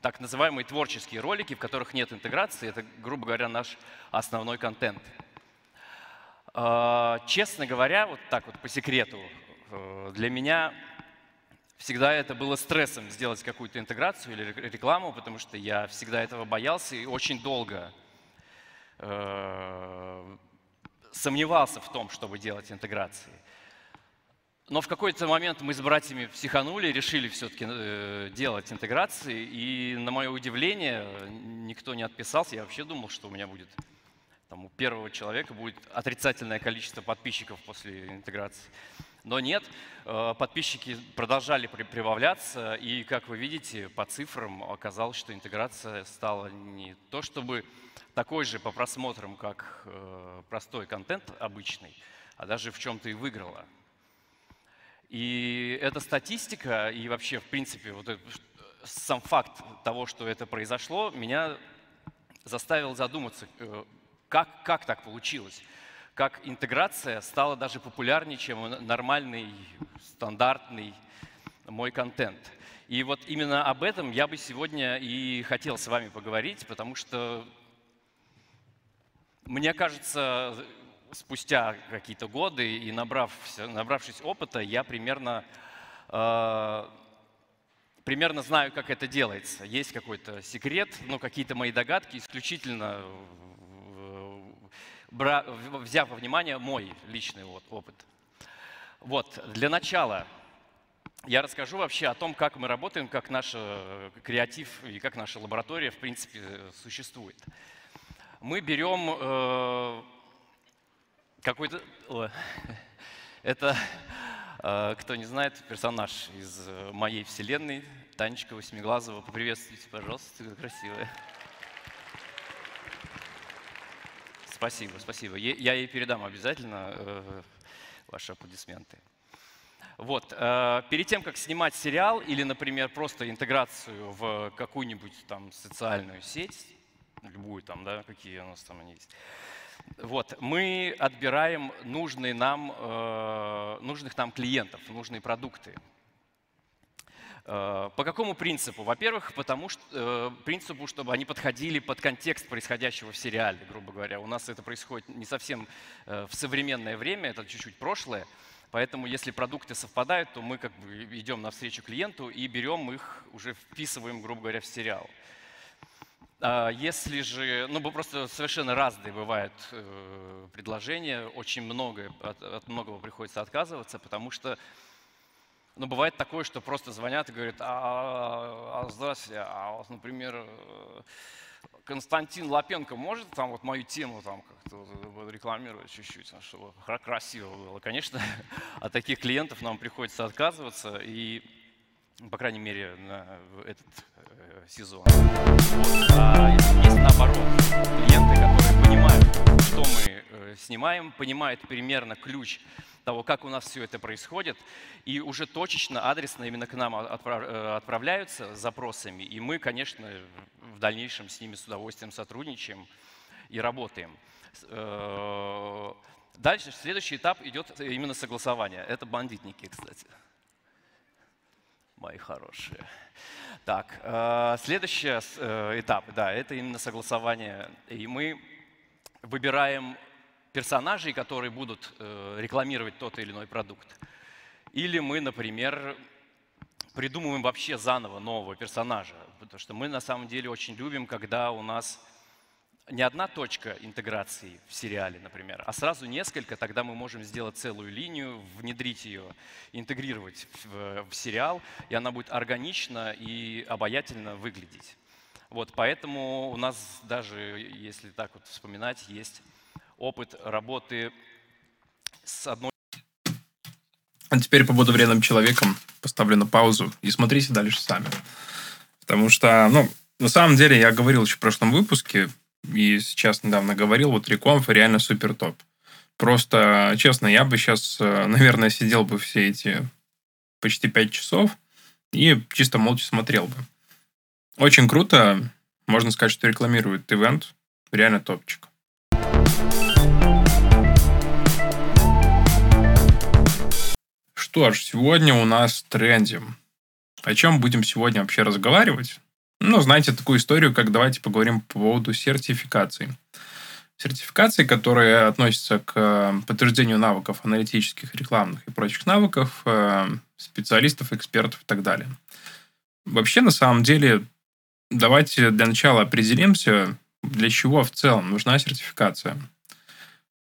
так называемые творческие ролики, в которых нет интеграции. Это, грубо говоря, наш основной контент. Э, честно говоря, вот так вот по секрету, для меня всегда это было стрессом сделать какую-то интеграцию или рекламу, потому что я всегда этого боялся и очень долго Э, сомневался в том, чтобы делать интеграции. Но в какой-то момент мы с братьями психанули, решили все-таки э, делать интеграции, и на мое удивление никто не отписался. Я вообще думал, что у меня будет, там, у первого человека будет отрицательное количество подписчиков после интеграции. Но нет, э, подписчики продолжали прибавляться, и, как вы видите, по цифрам оказалось, что интеграция стала не то чтобы такой же по просмотрам, как э, простой контент обычный, а даже в чем-то и выиграла. И эта статистика и вообще, в принципе, вот этот, сам факт того, что это произошло, меня заставил задуматься, э, как, как так получилось как интеграция стала даже популярнее, чем нормальный, стандартный мой контент. И вот именно об этом я бы сегодня и хотел с вами поговорить, потому что, мне кажется, спустя какие-то годы и набрав, набравшись опыта, я примерно, э, примерно знаю, как это делается. Есть какой-то секрет, но какие-то мои догадки исключительно взяв во внимание мой личный опыт. Вот, для начала я расскажу вообще о том, как мы работаем, как наш э, креатив и как наша лаборатория, в принципе, существует. Мы берем э, какой-то... Это, э, кто не знает, персонаж из моей вселенной, Танечка Восьмиглазова. Поприветствуйте, пожалуйста, красивая. Спасибо, спасибо. Я ей передам обязательно э, ваши аплодисменты. Вот. Э, перед тем, как снимать сериал или, например, просто интеграцию в какую-нибудь там социальную сеть, любую там, да, какие у нас там они есть, вот, мы отбираем нужные нам, э, нужных нам клиентов, нужные продукты. Э, по какому принципу? Во-первых, потому что э, принципу, чтобы они подходили под контекст происходящего в сериале, грубо говоря. У нас это происходит не совсем э, в современное время, это чуть-чуть прошлое. Поэтому, если продукты совпадают, то мы как бы идем навстречу клиенту и берем их, уже вписываем, грубо говоря, в сериал. А если же, ну, просто совершенно разные бывают предложения, очень много, от, от многого приходится отказываться, потому что но бывает такое, что просто звонят и говорят, а, а здравствуйте, а вот, например, Константин Лапенко может там вот мою тему там как-то рекламировать чуть-чуть, чтобы красиво было. Конечно, от таких клиентов нам приходится отказываться, и, по крайней мере, на этот э, сезон. Вот. А есть наоборот клиенты, которые понимают, что мы э, снимаем, понимают примерно ключ того, как у нас все это происходит, и уже точечно, адресно именно к нам э, отправляются запросами, и мы, конечно, в дальнейшем с ними с удовольствием сотрудничаем и работаем. Э, дальше, следующий этап идет именно согласование. Это бандитники, кстати. Мои хорошие. Так, э, следующий этап, да, это именно согласование. И мы выбираем персонажей, которые будут э, рекламировать тот или иной продукт. Или мы, например, придумываем вообще заново нового персонажа. Потому что мы на самом деле очень любим, когда у нас не одна точка интеграции в сериале, например, а сразу несколько, тогда мы можем сделать целую линию, внедрить ее, интегрировать в, в сериал, и она будет органично и обаятельно выглядеть. Вот, поэтому у нас даже, если так вот вспоминать, есть опыт работы с одной... А теперь побуду вредным человеком, поставлю на паузу и смотрите дальше сами. Потому что, ну, на самом деле, я говорил еще в прошлом выпуске, и сейчас недавно говорил, вот Реконф реально супер топ. Просто, честно, я бы сейчас, э, наверное, сидел бы все эти почти пять часов и чисто молча смотрел бы. Очень круто. Можно сказать, что рекламирует ивент. Реально топчик. Что ж, сегодня у нас тренде. О чем будем сегодня вообще разговаривать? Ну, знаете такую историю, как давайте поговорим по поводу сертификации. Сертификации, которые относятся к э, подтверждению навыков аналитических, рекламных и прочих навыков э, специалистов, экспертов и так далее. Вообще, на самом деле, давайте для начала определимся, для чего в целом нужна сертификация.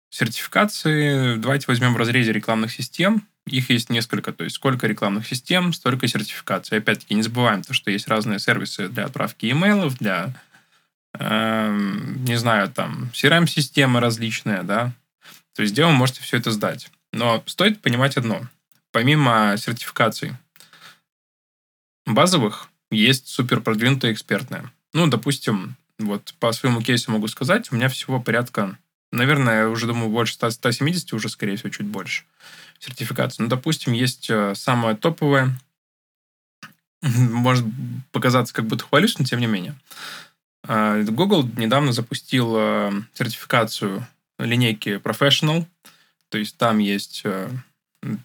Сертификации давайте возьмем в разрезе рекламных систем. Их есть несколько, то есть сколько рекламных систем, столько сертификаций. Опять-таки не забываем то, что есть разные сервисы для отправки имейлов, для, э, не знаю, там, CRM-системы различные, да. То есть где вы можете все это сдать. Но стоит понимать одно. Помимо сертификаций базовых, есть супер продвинутые экспертные. Ну, допустим, вот по своему кейсу могу сказать, у меня всего порядка, наверное, уже думаю, больше 100, 170, уже, скорее всего, чуть больше сертификацию. Ну, допустим, есть э, самое топовое, может показаться, как будто хвалюсь, но тем не менее. А, Google недавно запустил э, сертификацию линейки Professional, то есть там есть э,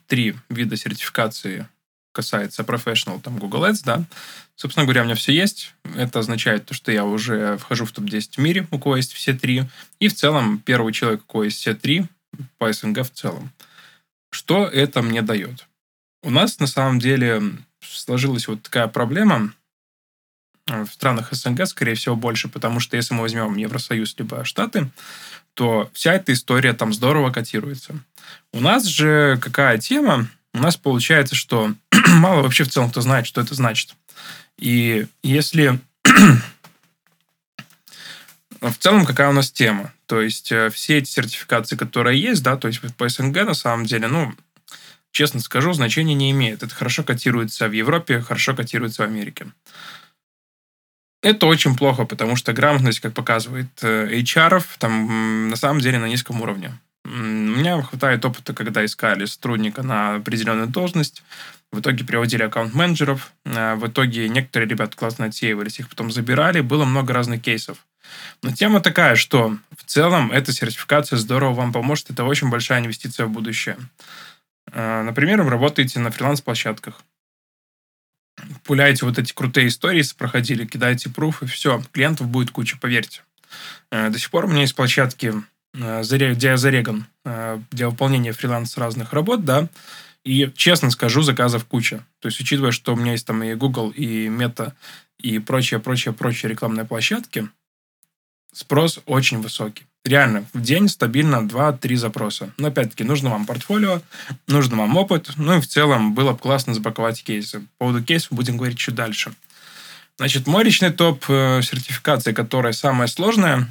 три вида сертификации касается Professional, там Google Ads, да. Собственно говоря, у меня все есть. Это означает то, что я уже вхожу в топ-10 в мире, у кого есть все три. И в целом первый человек, у кого есть все три, по СНГ в целом. Что это мне дает? У нас на самом деле сложилась вот такая проблема в странах СНГ, скорее всего, больше, потому что если мы возьмем Евросоюз либо Штаты, то вся эта история там здорово котируется. У нас же какая тема? У нас получается, что мало вообще в целом кто знает, что это значит. И если в целом, какая у нас тема? То есть, э, все эти сертификации, которые есть, да, то есть по СНГ, на самом деле, ну, честно скажу, значения не имеет. Это хорошо котируется в Европе, хорошо котируется в Америке. это очень плохо, потому что грамотность, как показывает HR, там на самом деле на низком уровне. Меня хватает опыта, когда искали сотрудника на определенную должность, в итоге приводили аккаунт-менеджеров, в итоге некоторые ребята классно отсеивались, их потом забирали, было много разных кейсов. Но тема такая, что в целом эта сертификация здорово вам поможет, это очень большая инвестиция в будущее. Например, вы работаете на фриланс-площадках пуляете вот эти крутые истории, проходили, кидаете пруф, и все, клиентов будет куча, поверьте. Э, до сих пор у меня есть площадки, э, где я зареган э, для выполнения фриланс разных работ, да, и, честно скажу, заказов куча. То есть, учитывая, что у меня есть там и Google, и Meta, и прочие, прочие, прочие рекламные площадки, спрос очень высокий реально в день стабильно 2-3 запроса. Но опять-таки нужно вам портфолио, нужно вам опыт, ну и в целом было бы классно запаковать кейсы. По поводу кейсов будем говорить чуть дальше. Значит, мой личный топ э, сертификации, которая самая сложная,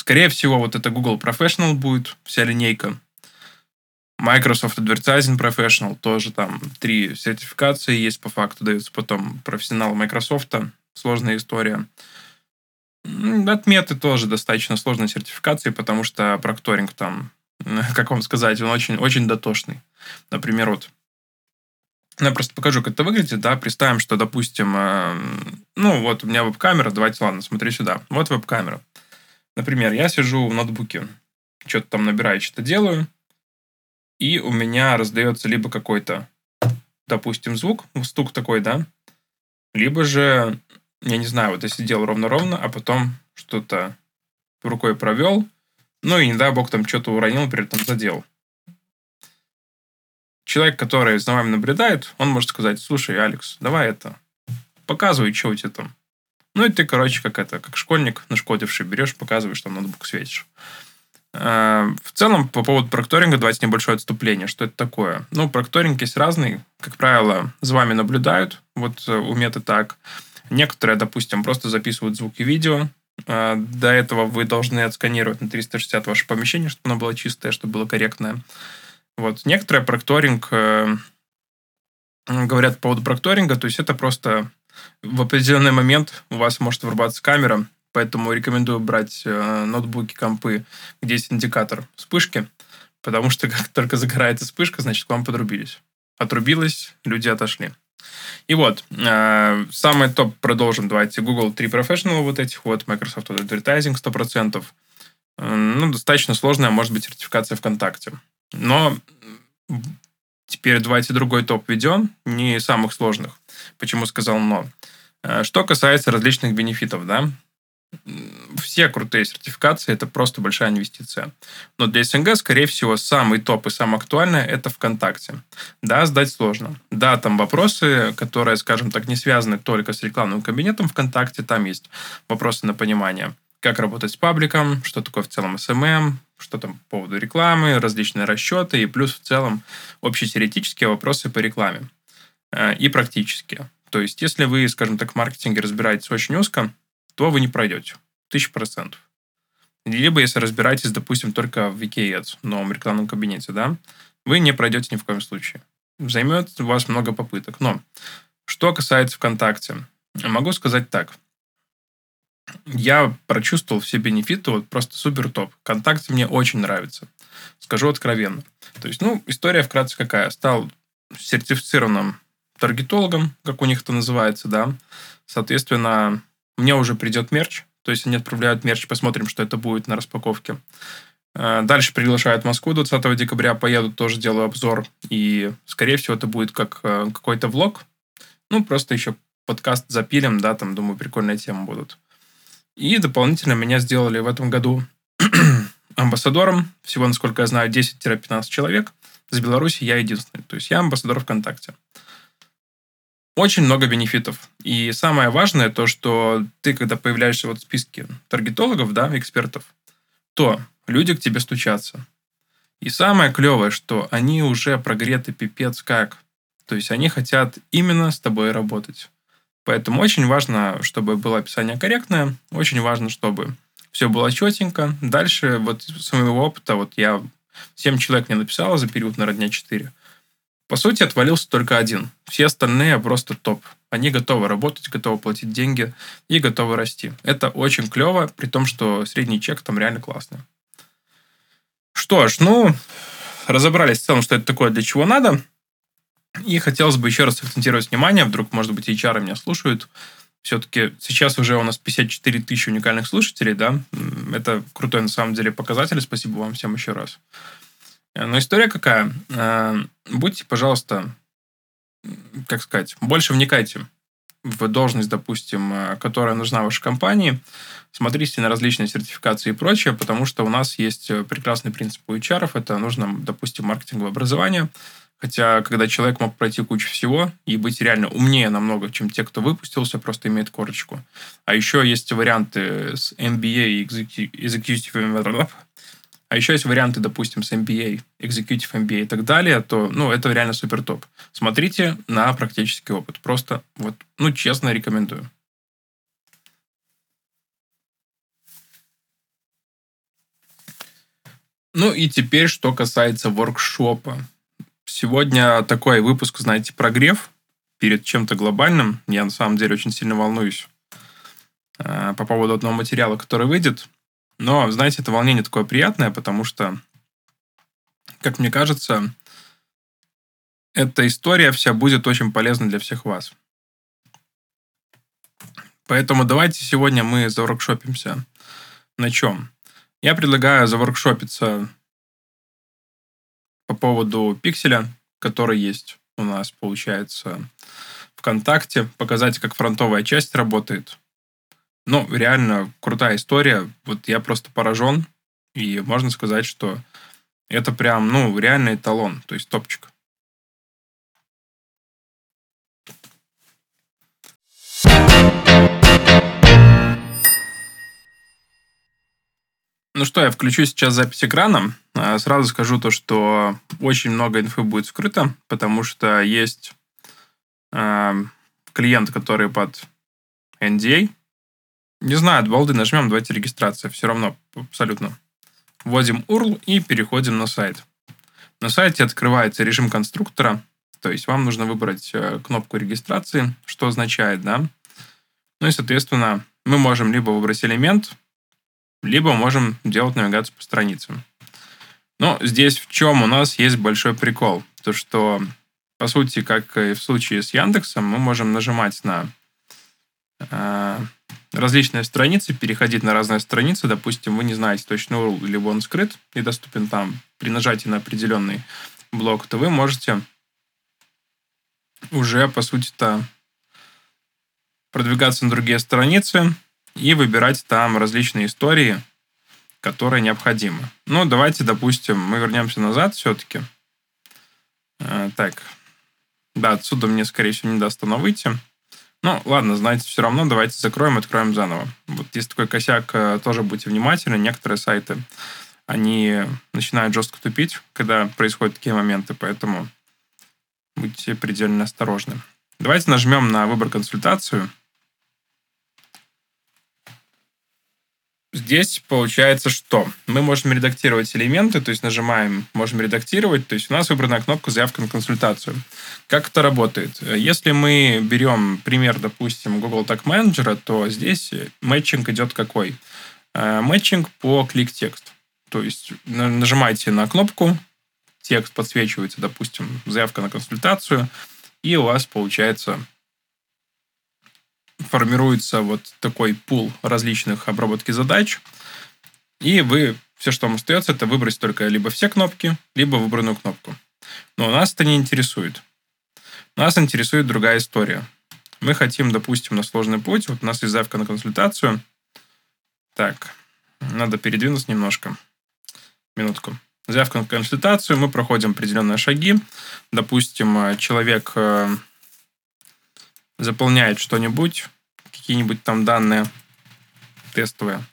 скорее всего, вот это Google Professional будет, вся линейка. Microsoft Advertising Professional, тоже там три сертификации есть по факту, даются потом профессионал Microsoft, сложная история. Отметы тоже достаточно сложной сертификации, потому что прокторинг там, как вам сказать, он очень, очень дотошный. Например, вот ну, я просто покажу, как это выглядит, да, представим, что, допустим, э, ну, вот у меня веб-камера, давайте, ладно, смотри сюда, вот веб-камера. Например, я сижу в ноутбуке, что-то там набираю, что-то делаю, и у меня раздается либо какой-то, допустим, звук, стук такой, да, либо же я не знаю, вот я сидел ровно-ровно, а потом что-то рукой провел, ну и не дай бог там что-то уронил, при этом задел. Человек, который за вами наблюдает, он может сказать, слушай, Алекс, давай это, показывай, что у тебя там. Ну и ты, короче, как это, как школьник нашкодивший, берешь, показываешь, там ноутбук светишь. А, в целом, по поводу прокторинга, давайте небольшое отступление. Что это такое? Ну, прокторинг есть разный. Как правило, за вами наблюдают. Вот э, у Меты так. Некоторые, допустим, просто записывают звук и видео. А, до этого вы должны отсканировать на 360 ваше помещение, чтобы оно было чистое, чтобы было корректное. Вот. Некоторые прокторинг э, говорят по поводу прокторинга, то есть это просто в определенный момент у вас может врубаться камера, поэтому рекомендую брать э, ноутбуки, компы, где есть индикатор вспышки, потому что как только загорается вспышка, значит, к вам подрубились. Отрубилось, люди отошли. И вот, э, самый топ продолжим. Давайте Google 3 Professional вот этих вот, Microsoft Advertising 100%. Э, ну, достаточно сложная, может быть, сертификация ВКонтакте. Но теперь давайте другой топ ведем, не самых сложных. Почему сказал «но». Э, что касается различных бенефитов, да, все крутые сертификации – это просто большая инвестиция. Но для СНГ, скорее всего, самый топ и самое актуальное – это ВКонтакте. Да, сдать сложно. Да, там вопросы, которые, скажем так, не связаны только с рекламным кабинетом ВКонтакте, там есть вопросы на понимание, как работать с пабликом, что такое в целом SMM, что там по поводу рекламы, различные расчеты и плюс в целом общетеоретические вопросы по рекламе э, и практические. То есть, если вы, скажем так, в маркетинге разбираетесь очень узко, то вы не пройдете. Тысяча процентов. Либо если разбираетесь, допустим, только в Ads, в новом рекламном кабинете, да, вы не пройдете ни в коем случае. Займет у вас много попыток. Но что касается ВКонтакте, могу сказать так. Я прочувствовал все бенефиты, вот просто супер топ. ВКонтакте мне очень нравится. Скажу откровенно. То есть, ну, история вкратце какая. Стал сертифицированным таргетологом, как у них это называется, да. Соответственно, мне уже придет мерч, то есть они отправляют мерч, посмотрим, что это будет на распаковке. Э, дальше приглашают в Москву 20 декабря, поеду, тоже делаю обзор. И, скорее всего, это будет как э, какой-то влог. Ну, просто еще подкаст запилим, да, там, думаю, прикольные темы будут. И дополнительно меня сделали в этом году амбассадором. Всего, насколько я знаю, 10-15 человек. С Беларуси я единственный. То есть я амбассадор ВКонтакте. Очень много бенефитов. И самое важное то, что ты, когда появляешься вот в списке таргетологов, да, экспертов, то люди к тебе стучатся. И самое клевое, что они уже прогреты пипец как. То есть они хотят именно с тобой работать. Поэтому очень важно, чтобы было описание корректное, очень важно, чтобы все было четенько. Дальше вот с моего опыта, вот я 7 человек мне написала за период, на дня 4. По сути, отвалился только один. Все остальные просто топ. Они готовы работать, готовы платить деньги и готовы расти. Это очень клево, при том, что средний чек там реально классный. Что ж, ну, разобрались в целом, что это такое, для чего надо. И хотелось бы еще раз акцентировать внимание, вдруг, может быть, HR меня слушают. Все-таки сейчас уже у нас 54 тысячи уникальных слушателей, да. Это крутой, на самом деле, показатель. Спасибо вам всем еще раз. Но история какая? Э, будьте, пожалуйста, как сказать, больше вникайте в должность, допустим, э, которая нужна вашей компании, смотрите на различные сертификации и прочее, потому что у нас есть э, прекрасный принцип у HR, это нужно, допустим, маркетинговое образование, хотя когда человек мог пройти кучу всего и быть реально умнее намного, чем те, кто выпустился, просто имеет корочку. А еще есть варианты с MBA и Executive а еще есть варианты, допустим, с MBA, Executive MBA и так далее, то, ну, это реально супер топ. Смотрите на практический опыт. Просто, вот, ну, честно рекомендую. Ну и теперь, что касается воркшопа. Сегодня такой выпуск, знаете, прогрев перед чем-то глобальным. Я на самом деле очень сильно волнуюсь э, по поводу одного материала, который выйдет. Но, знаете, это волнение такое приятное, потому что, как мне кажется, эта история вся будет очень полезна для всех вас. Поэтому давайте сегодня мы заворкшопимся. На чем? Я предлагаю заворкшопиться по поводу пикселя, который есть у нас, получается, ВКонтакте, показать, как фронтовая часть работает, ну, реально крутая история. Вот я просто поражен. И можно сказать, что это прям, ну, реальный эталон, то есть топчик. Ну что, я включу сейчас запись экрана. А, сразу скажу то, что очень много инфы будет скрыто, потому что есть э, клиент, который под NDA, не знаю, балды нажмем, давайте регистрация. Все равно, абсолютно. Вводим URL и переходим на сайт. На сайте открывается режим конструктора, то есть вам нужно выбрать э, кнопку регистрации, что означает, да. Ну и, соответственно, мы можем либо выбрать элемент, либо можем делать навигацию по страницам. Но здесь в чем у нас есть большой прикол? То, что, по сути, как и в случае с Яндексом, мы можем нажимать на э, различные страницы, переходить на разные страницы. Допустим, вы не знаете точно URL, либо он скрыт и доступен там при нажатии на определенный блок, то вы можете уже, по сути-то, продвигаться на другие страницы и выбирать там различные истории, которые необходимы. Ну, давайте, допустим, мы вернемся назад все-таки. Э, так, да, отсюда мне, скорее всего, не даст оно выйти. Ну, ладно, знаете, все равно давайте закроем, откроем заново. Вот есть такой косяк, э, тоже будьте внимательны. Некоторые сайты, они начинают жестко тупить, когда происходят такие моменты, поэтому будьте предельно осторожны. Давайте нажмем на выбор консультацию. Здесь получается что? Мы можем редактировать элементы, то есть нажимаем, можем редактировать, то есть у нас выбрана кнопка «Заявка на консультацию». Как это работает? Если мы берем пример, допустим, Google Tag Manager, то здесь мэтчинг идет какой? Э, мэтчинг по клик-текст. То есть нажимаете на кнопку, текст подсвечивается, допустим, заявка на консультацию, и у вас получается формируется вот такой пул различных обработки задач, и вы все, что вам остается, это выбрать только либо все кнопки, либо выбранную кнопку. Но нас это не интересует. Нас интересует другая история. Мы хотим, допустим, на сложный путь. Вот у нас есть заявка на консультацию. Так, надо передвинуть немножко. Минутку. Заявка на консультацию. Мы проходим определенные шаги. Допустим, человек э, заполняет что-нибудь, какие-нибудь там данные тестовые.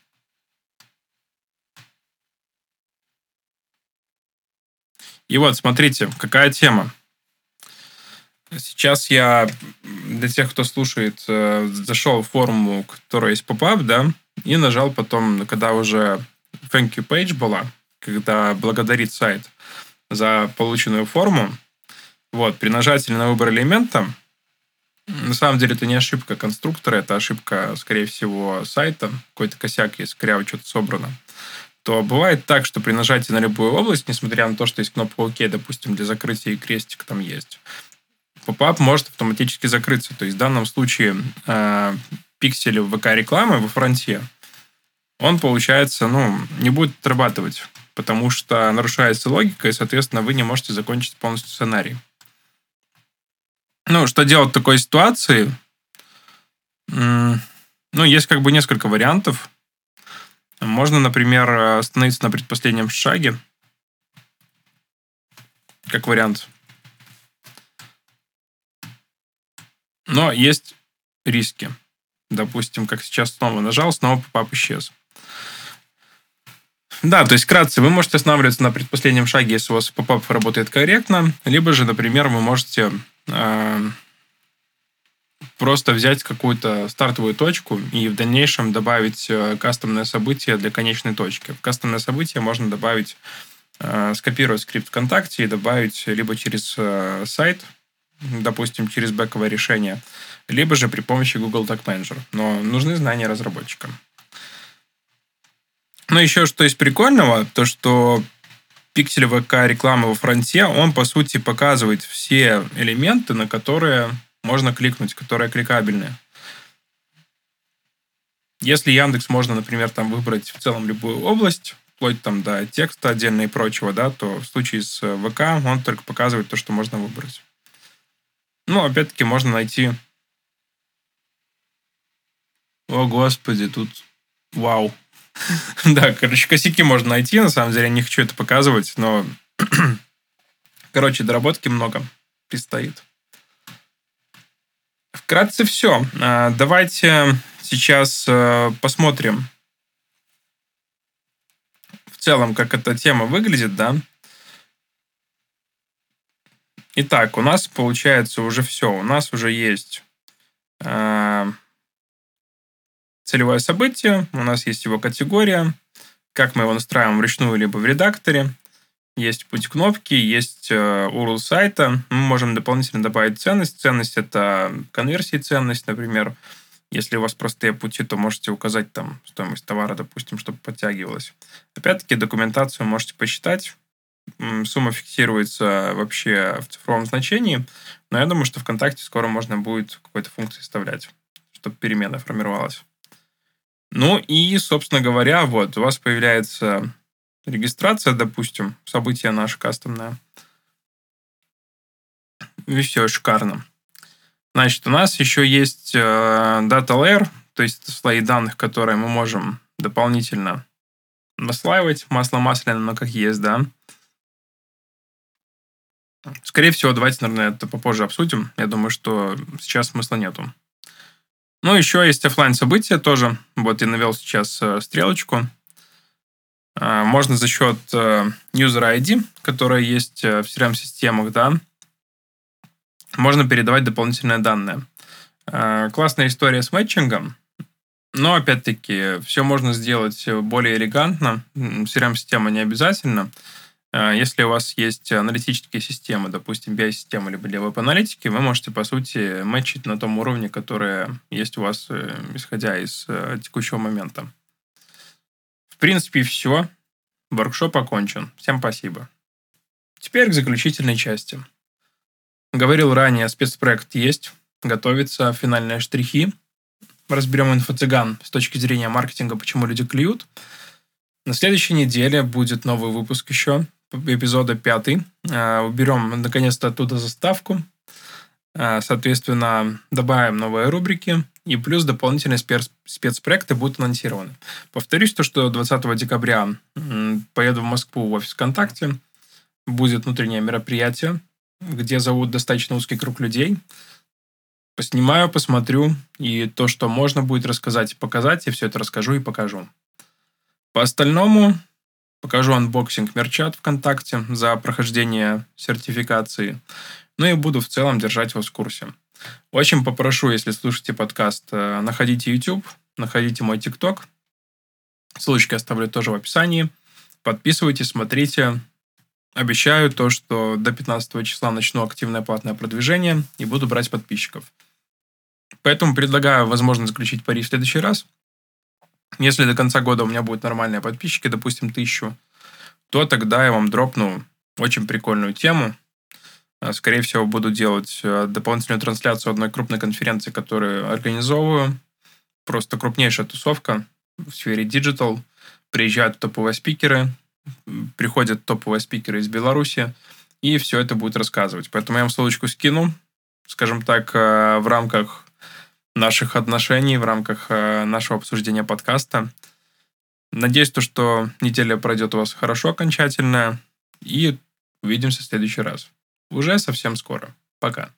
И вот, смотрите, какая тема. Сейчас я для тех, кто слушает, э, зашел в форму, которая есть поп-ап, да, и нажал потом, когда уже thank you page была, когда благодарит сайт за полученную форму, Вот, при нажатии на выбор элемента, на самом деле это не ошибка конструктора, это ошибка, скорее всего, сайта, какой-то косяк, если коряво что-то собрано, то бывает так, что при нажатии на любую область, несмотря на то, что есть кнопка ОК, допустим, для закрытия и крестик там есть, попап может автоматически закрыться. То есть в данном случае э, пиксель ВК-рекламы во фронте, он, получается, ну, не будет отрабатывать, потому что нарушается логика, и, соответственно, вы не можете закончить полностью сценарий. Ну, что делать в такой ситуации? Ну, есть как бы несколько вариантов. Можно, например, остановиться на предпоследнем шаге. Как вариант. Но есть риски. Допустим, как сейчас снова нажал, снова попап исчез. Да, то есть вкратце, вы можете останавливаться на предпоследнем шаге, если у вас попап работает корректно, либо же, например, вы можете э, просто взять какую-то стартовую точку и в дальнейшем добавить э, кастомное событие для конечной точки. В кастомное событие можно добавить, э, скопировать скрипт ВКонтакте и добавить либо через э, сайт, допустим, через бэковое решение, либо же при помощи Google Tag Manager. Но нужны знания разработчика. Ну, еще что есть прикольного, то что пиксель ВК рекламы во фронте, он, по сути, показывает все элементы, на которые можно кликнуть, которые кликабельные. Если Яндекс можно, например, там выбрать в целом любую область, вплоть там до текста отдельно и прочего, да, то в случае с ВК он только показывает то, что можно выбрать. Ну, опять-таки, можно найти... О, господи, тут... Вау. да, короче, косяки можно найти, на самом деле, не хочу это показывать, но... короче, доработки много предстоит. Вкратце все. А, давайте сейчас э, посмотрим в целом, как эта тема выглядит, да. Итак, у нас получается уже все. У нас уже есть э, целевое событие, у нас есть его категория, как мы его настраиваем вручную либо в редакторе. Есть путь кнопки, есть э, URL сайта. Мы можем дополнительно добавить ценность. Ценность — это конверсии ценность, например. Если у вас простые пути, то можете указать там стоимость товара, допустим, чтобы подтягивалось. Опять-таки, документацию можете посчитать сумма фиксируется вообще в цифровом значении, но я думаю, что ВКонтакте скоро можно будет какой-то функции вставлять, чтобы перемена формировалась. Ну и, собственно говоря, вот у вас появляется регистрация, допустим, событие наше кастомное. И все, шикарно. Значит, у нас еще есть э, data layer, то есть слои данных, которые мы можем дополнительно наслаивать масло масляное, но как есть, да. Скорее всего, давайте, наверное, это попозже обсудим. Я думаю, что сейчас смысла нету. Ну, еще есть офлайн события тоже. Вот я навел сейчас э, стрелочку. Э, можно за счет э, user ID, которая есть в CRM-системах, да, можно передавать дополнительные данные. Классная история с мэтчингом. Но, опять-таки, все можно сделать более элегантно. CRM-система не обязательно. А, если у вас есть аналитические системы, допустим, BI-система либо для веб-аналитики, вы можете, по сути, мэтчить на том уровне, который есть у вас, э, исходя из э, текущего момента. В принципе, все. Воркшоп окончен. Всем спасибо. Теперь к заключительной части. Говорил ранее, спецпроект есть, готовится финальные штрихи. Разберем инфо-цыган с точки зрения маркетинга, почему люди клюют. На следующей неделе будет новый выпуск еще эпизода пятый. А, уберем, наконец-то, оттуда заставку. А, соответственно, добавим новые рубрики. И плюс дополнительные спецпроекты будут анонсированы. Повторюсь, то, что 20 декабря поеду в Москву в офис ВКонтакте. Будет внутреннее мероприятие, где зовут достаточно узкий круг людей. Поснимаю, посмотрю, и то, что можно будет рассказать и показать, я все это расскажу и покажу. По остальному покажу анбоксинг мерча от ВКонтакте за прохождение сертификации. Ну и буду в целом держать вас в курсе. Очень попрошу, если слушаете подкаст, э, находите YouTube, находите мой TikTok. Ссылочки оставлю тоже в описании. Подписывайтесь, смотрите, обещаю то, что до 15 числа начну активное платное продвижение и буду брать подписчиков. Поэтому предлагаю, возможно, заключить пари в следующий раз. Если до конца года у меня будут нормальные подписчики, допустим, тысячу, то тогда я вам дропну очень прикольную тему. А, скорее всего, буду делать э, дополнительную трансляцию одной крупной конференции, которую организовываю. Просто крупнейшая тусовка в сфере digital. Приезжают топовые спикеры, приходят топовые спикеры из Беларуси, и все это будет рассказывать. Поэтому я вам ссылочку скину, скажем так, э, в рамках наших отношений, в рамках э, нашего обсуждения подкаста. Надеюсь, то, что неделя пройдет у вас хорошо окончательно, и увидимся в следующий раз. Уже совсем скоро. Пока.